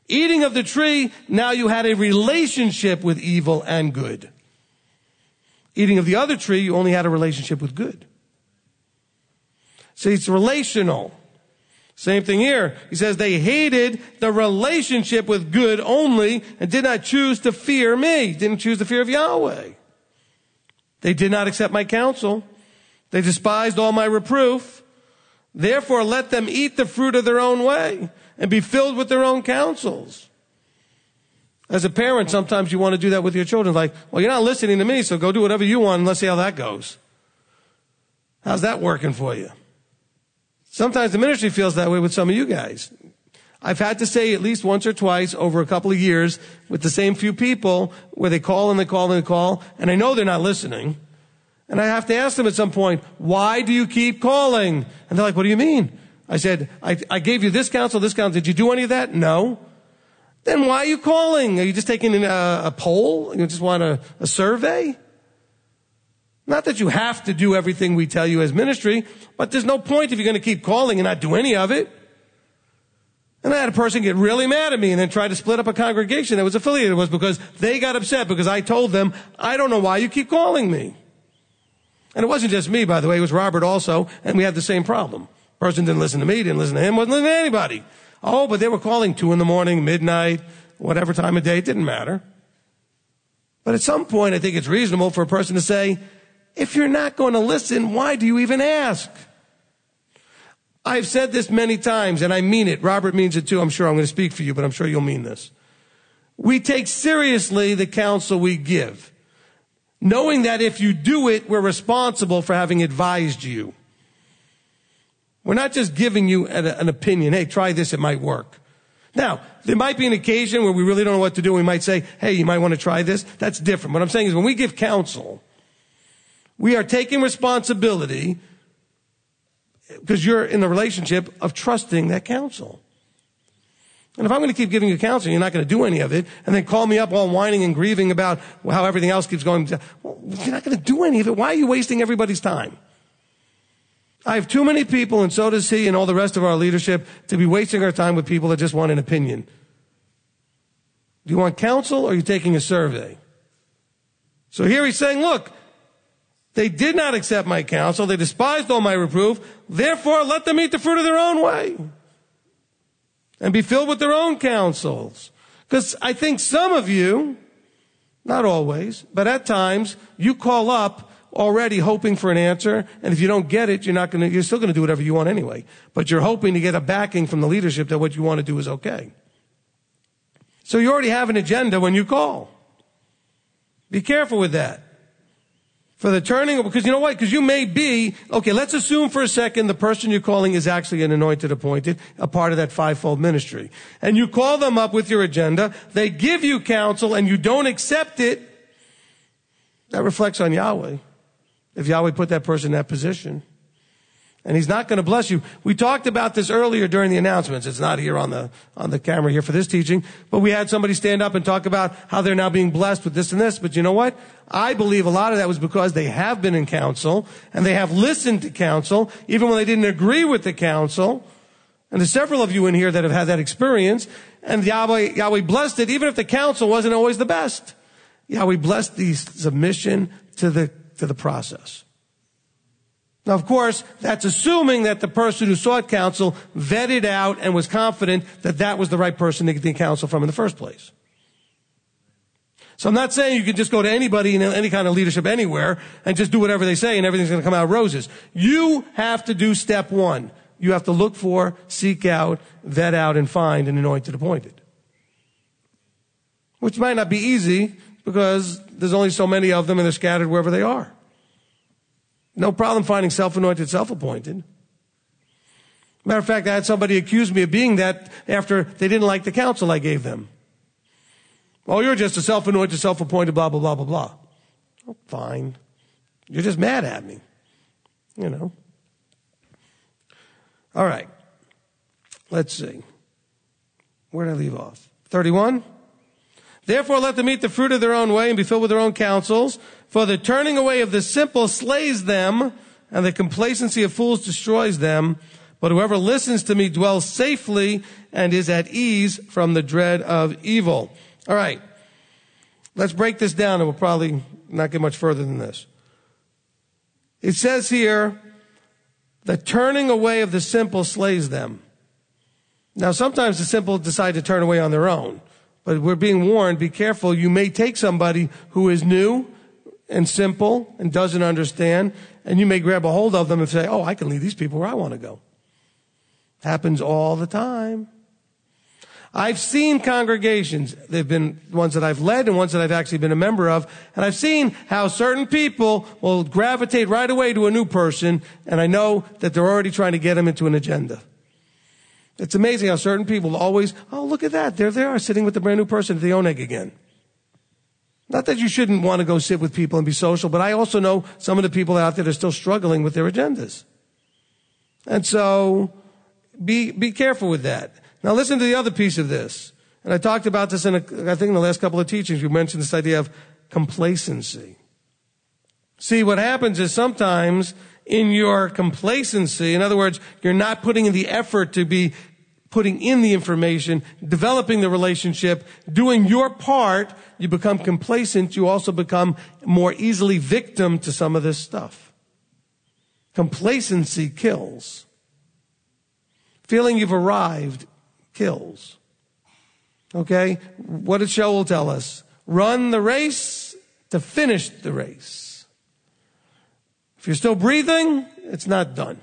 Eating of the tree, now you had a relationship with evil and good. Eating of the other tree, you only had a relationship with good. See, it's relational. Same thing here. He says they hated the relationship with good only and did not choose to fear me, didn't choose the fear of Yahweh. They did not accept my counsel. They despised all my reproof. Therefore, let them eat the fruit of their own way and be filled with their own counsels. As a parent, sometimes you want to do that with your children. Like, well, you're not listening to me, so go do whatever you want and let's see how that goes. How's that working for you? Sometimes the ministry feels that way with some of you guys. I've had to say at least once or twice over a couple of years with the same few people where they call and they call and they call, and I know they're not listening. And I have to ask them at some point, why do you keep calling? And they're like, what do you mean? I said, I, I gave you this counsel, this counsel. Did you do any of that? No. Then why are you calling? Are you just taking a, a poll? You just want a, a survey? Not that you have to do everything we tell you as ministry, but there's no point if you're going to keep calling and not do any of it. And I had a person get really mad at me and then try to split up a congregation that was affiliated with because they got upset because I told them, I don't know why you keep calling me. And it wasn't just me, by the way, it was Robert also, and we had the same problem. Person didn't listen to me, didn't listen to him, wasn't listening to anybody. Oh, but they were calling two in the morning, midnight, whatever time of day, it didn't matter. But at some point, I think it's reasonable for a person to say, if you're not going to listen, why do you even ask? I've said this many times and I mean it. Robert means it too. I'm sure I'm going to speak for you, but I'm sure you'll mean this. We take seriously the counsel we give, knowing that if you do it, we're responsible for having advised you. We're not just giving you an, opinion. Hey, try this. It might work. Now, there might be an occasion where we really don't know what to do. We might say, hey, you might want to try this. That's different. What I'm saying is when we give counsel, we are taking responsibility because you're in the relationship of trusting that counsel. And if I'm going to keep giving you counsel, you're not going to do any of it, and then call me up all whining and grieving about how everything else keeps going. Well, you're not going to do any of it. Why are you wasting everybody's time? I have too many people, and so does he and all the rest of our leadership, to be wasting our time with people that just want an opinion. Do you want counsel or are you taking a survey? So here he's saying, look, they did not accept my counsel. They despised all my reproof. Therefore, let them eat the fruit of their own way and be filled with their own counsels. Because I think some of you, not always, but at times, you call up already hoping for an answer. And if you don't get it, you're not going to, you're still going to do whatever you want anyway. But you're hoping to get a backing from the leadership that what you want to do is okay. So you already have an agenda when you call. Be careful with that for the turning, because you know what? Because you may be, okay, let's assume for a second the person you're calling is actually an anointed appointed, a part of that fivefold ministry. And you call them up with your agenda, they give you counsel and you don't accept it, that reflects on Yahweh. If Yahweh put that person in that position. And he's not going to bless you. We talked about this earlier during the announcements. It's not here on the, on the camera here for this teaching, but we had somebody stand up and talk about how they're now being blessed with this and this. But you know what? I believe a lot of that was because they have been in counsel and they have listened to counsel, even when they didn't agree with the counsel. And there's several of you in here that have had that experience. And Yahweh, Yahweh blessed it, even if the counsel wasn't always the best. Yahweh blessed the submission to the, to the process. Now, of course, that's assuming that the person who sought counsel vetted out and was confident that that was the right person to get the counsel from in the first place. So I'm not saying you can just go to anybody in any kind of leadership anywhere and just do whatever they say and everything's going to come out roses. You have to do step one. You have to look for, seek out, vet out, and find an anointed appointed. Which might not be easy because there's only so many of them and they're scattered wherever they are. No problem finding self-anointed, self-appointed. Matter of fact, I had somebody accuse me of being that after they didn't like the counsel I gave them. Oh, you're just a self-anointed, self-appointed, blah, blah, blah, blah, blah. Oh, fine. You're just mad at me. You know. All right. Let's see. Where did I leave off? 31? Therefore let them eat the fruit of their own way and be filled with their own counsels. For the turning away of the simple slays them, and the complacency of fools destroys them. But whoever listens to me dwells safely and is at ease from the dread of evil. All right. Let's break this down and we'll probably not get much further than this. It says here, the turning away of the simple slays them. Now, sometimes the simple decide to turn away on their own, but we're being warned, be careful. You may take somebody who is new and simple and doesn't understand, and you may grab a hold of them and say, oh, I can lead these people where I want to go. Happens all the time. I've seen congregations, they've been ones that I've led and ones that I've actually been a member of, and I've seen how certain people will gravitate right away to a new person, and I know that they're already trying to get them into an agenda. It's amazing how certain people always, oh, look at that. There they are sitting with the brand new person at the Oneg again. Not that you shouldn't want to go sit with people and be social, but I also know some of the people out there that are still struggling with their agendas. And so be, be careful with that. Now listen to the other piece of this. And I talked about this in, a, I think in the last couple of teachings, we mentioned this idea of complacency. See, what happens is sometimes in your complacency, in other words, you're not putting in the effort to be putting in the information, developing the relationship, doing your part, you become complacent. You also become more easily victim to some of this stuff. Complacency kills. Feeling you've arrived kills. Okay? What did Shaul tell us? Run the race to finish the race. If you're still breathing, it's not done.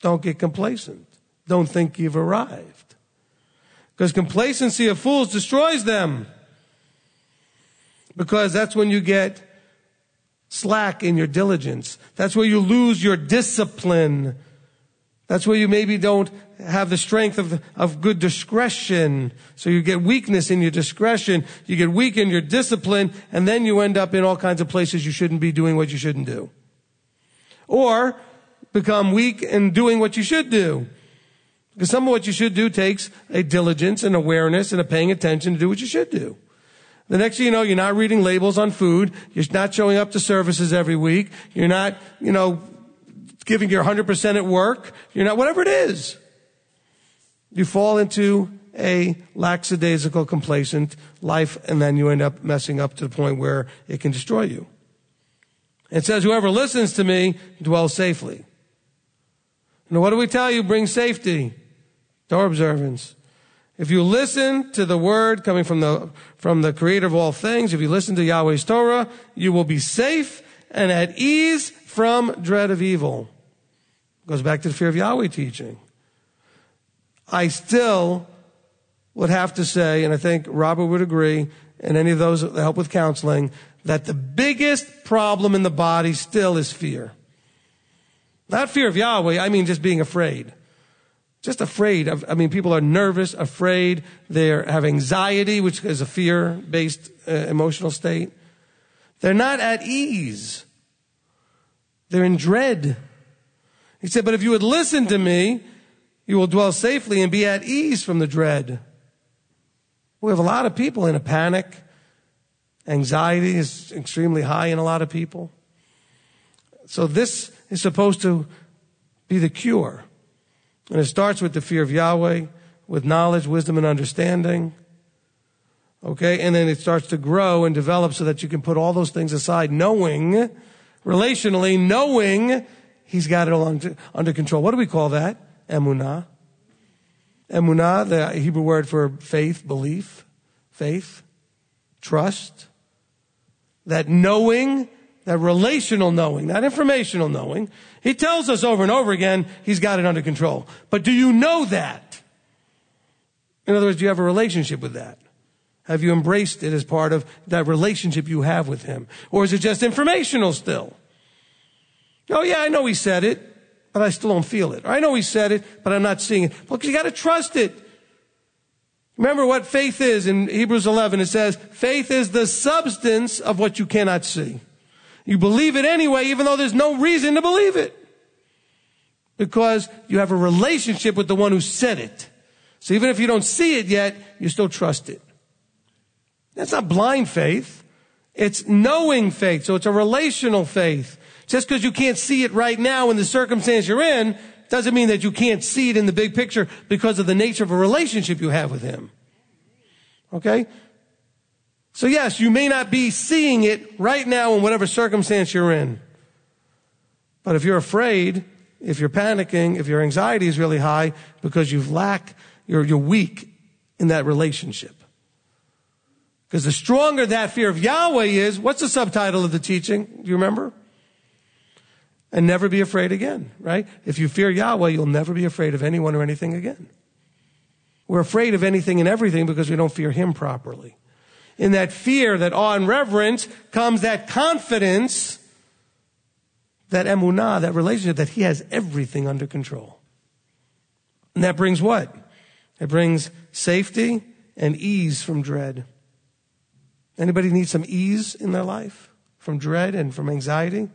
Don't get complacent. Don't think you've arrived. Because complacency of fools destroys them. Because that's when you get slack in your diligence. That's where you lose your discipline. That's where you maybe don't have the strength of, of good discretion. So you get weakness in your discretion. You get weak in your discipline. And then you end up in all kinds of places you shouldn't be doing what you shouldn't do. Or become weak in doing what you should do. Because some of what you should do takes a diligence and awareness and a paying attention to do what you should do. The next thing you know, you're not reading labels on food. You're not showing up to services every week. You're not, you know, giving your 100% at work. You're not, whatever it is. You fall into a lackadaisical, complacent life, and then you end up messing up to the point where it can destroy you. It says, whoever listens to me dwells safely. Now what do we tell you? Bring safety. Torah observance. If you listen to the word coming from the, from the creator of all things, if you listen to Yahweh's Torah, you will be safe and at ease from dread of evil. Goes back to the fear of Yahweh teaching. I still would have to say, and I think Robert would agree, and any of those that help with counseling, that the biggest problem in the body still is fear. Not fear of Yahweh, I mean just being afraid. Just afraid of, I mean, people are nervous, afraid, they have anxiety, which is a fear based uh, emotional state. They're not at ease. They're in dread. He said, but if you would listen to me, you will dwell safely and be at ease from the dread. We have a lot of people in a panic. Anxiety is extremely high in a lot of people. So this is supposed to be the cure. And it starts with the fear of Yahweh, with knowledge, wisdom, and understanding. Okay, and then it starts to grow and develop so that you can put all those things aside, knowing, relationally, knowing He's got it all under control. What do we call that? Emunah. Emunah, the Hebrew word for faith, belief, faith, trust. That knowing that relational knowing, not informational knowing. He tells us over and over again, he's got it under control. But do you know that? In other words, do you have a relationship with that? Have you embraced it as part of that relationship you have with him? Or is it just informational still? Oh yeah, I know he said it, but I still don't feel it. Or I know he said it, but I'm not seeing it. Well, because you gotta trust it. Remember what faith is in Hebrews 11. It says, faith is the substance of what you cannot see. You believe it anyway, even though there's no reason to believe it. Because you have a relationship with the one who said it. So even if you don't see it yet, you still trust it. That's not blind faith. It's knowing faith. So it's a relational faith. Just because you can't see it right now in the circumstance you're in, doesn't mean that you can't see it in the big picture because of the nature of a relationship you have with Him. Okay? So yes, you may not be seeing it right now in whatever circumstance you're in. But if you're afraid, if you're panicking, if your anxiety is really high because you lack, you're, you're weak in that relationship. Because the stronger that fear of Yahweh is, what's the subtitle of the teaching? Do you remember? and never be afraid again, right? If you fear Yahweh, you'll never be afraid of anyone or anything again. We're afraid of anything and everything because we don't fear Him properly. In that fear, that awe and reverence comes that confidence, that emunah, that relationship that He has everything under control. And that brings what? It brings safety and ease from dread. Anybody need some ease in their life from dread and from anxiety?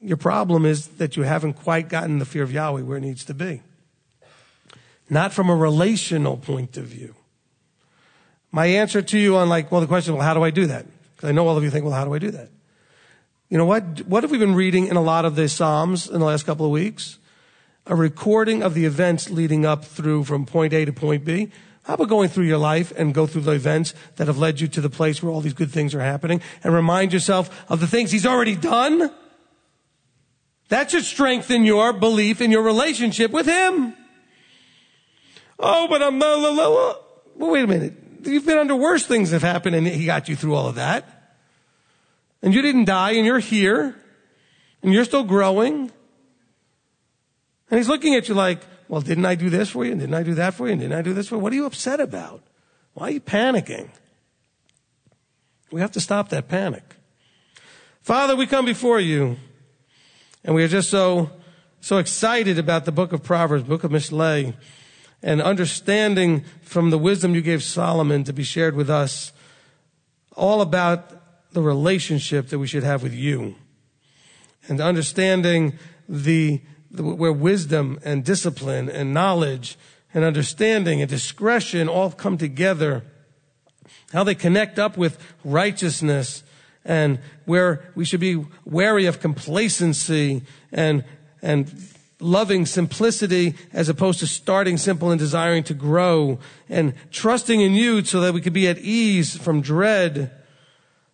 Your problem is that you haven't quite gotten the fear of Yahweh where it needs to be. Not from a relational point of view. My answer to you on like, well, the question, well, how do I do that? Because I know all of you think, well, how do I do that? You know what? What have we been reading in a lot of the Psalms in the last couple of weeks? A recording of the events leading up through from point A to point B. How about going through your life and go through the events that have led you to the place where all these good things are happening and remind yourself of the things he's already done? That should strengthen your belief in your relationship with Him. Oh, but I'm not, well, wait a minute. You've been under worse things have happened and He got you through all of that. And you didn't die and you're here and you're still growing. And He's looking at you like, well, didn't I do this for you? And didn't I do that for you? And didn't I do this for you? What are you upset about? Why are you panicking? We have to stop that panic. Father, we come before you. And we are just so, so excited about the book of Proverbs, book of Mishlei, and understanding from the wisdom you gave Solomon to be shared with us all about the relationship that we should have with you. And understanding the, the where wisdom and discipline and knowledge and understanding and discretion all come together. How they connect up with righteousness and where we should be wary of complacency and, and loving simplicity as opposed to starting simple and desiring to grow and trusting in you so that we could be at ease from dread.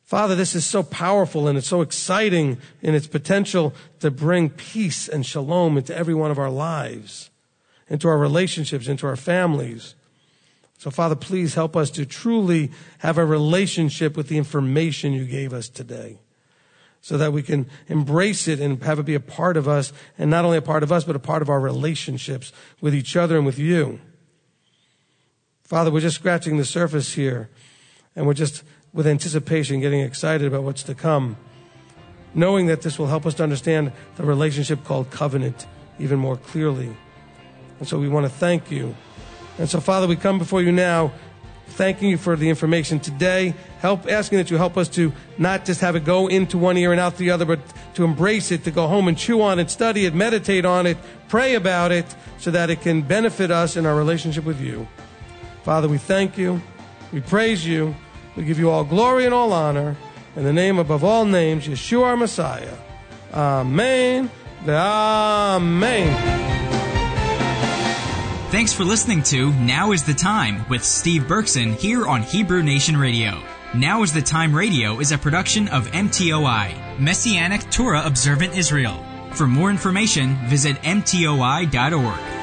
Father, this is so powerful and it's so exciting in its potential to bring peace and shalom into every one of our lives, into our relationships, into our families. So, Father, please help us to truly have a relationship with the information you gave us today so that we can embrace it and have it be a part of us, and not only a part of us, but a part of our relationships with each other and with you. Father, we're just scratching the surface here, and we're just with anticipation getting excited about what's to come, knowing that this will help us to understand the relationship called covenant even more clearly. And so we want to thank you and so, Father, we come before you now, thanking you for the information today, help asking that you help us to not just have it go into one ear and out the other, but to embrace it, to go home and chew on it, study it, meditate on it, pray about it, so that it can benefit us in our relationship with you. Father, we thank you. We praise you. We give you all glory and all honor. In the name above all names, Yeshua our Messiah. Amen. The Amen. Thanks for listening to Now is the Time with Steve Berkson here on Hebrew Nation Radio. Now is the Time Radio is a production of MTOI, Messianic Torah Observant Israel. For more information, visit MTOI.org.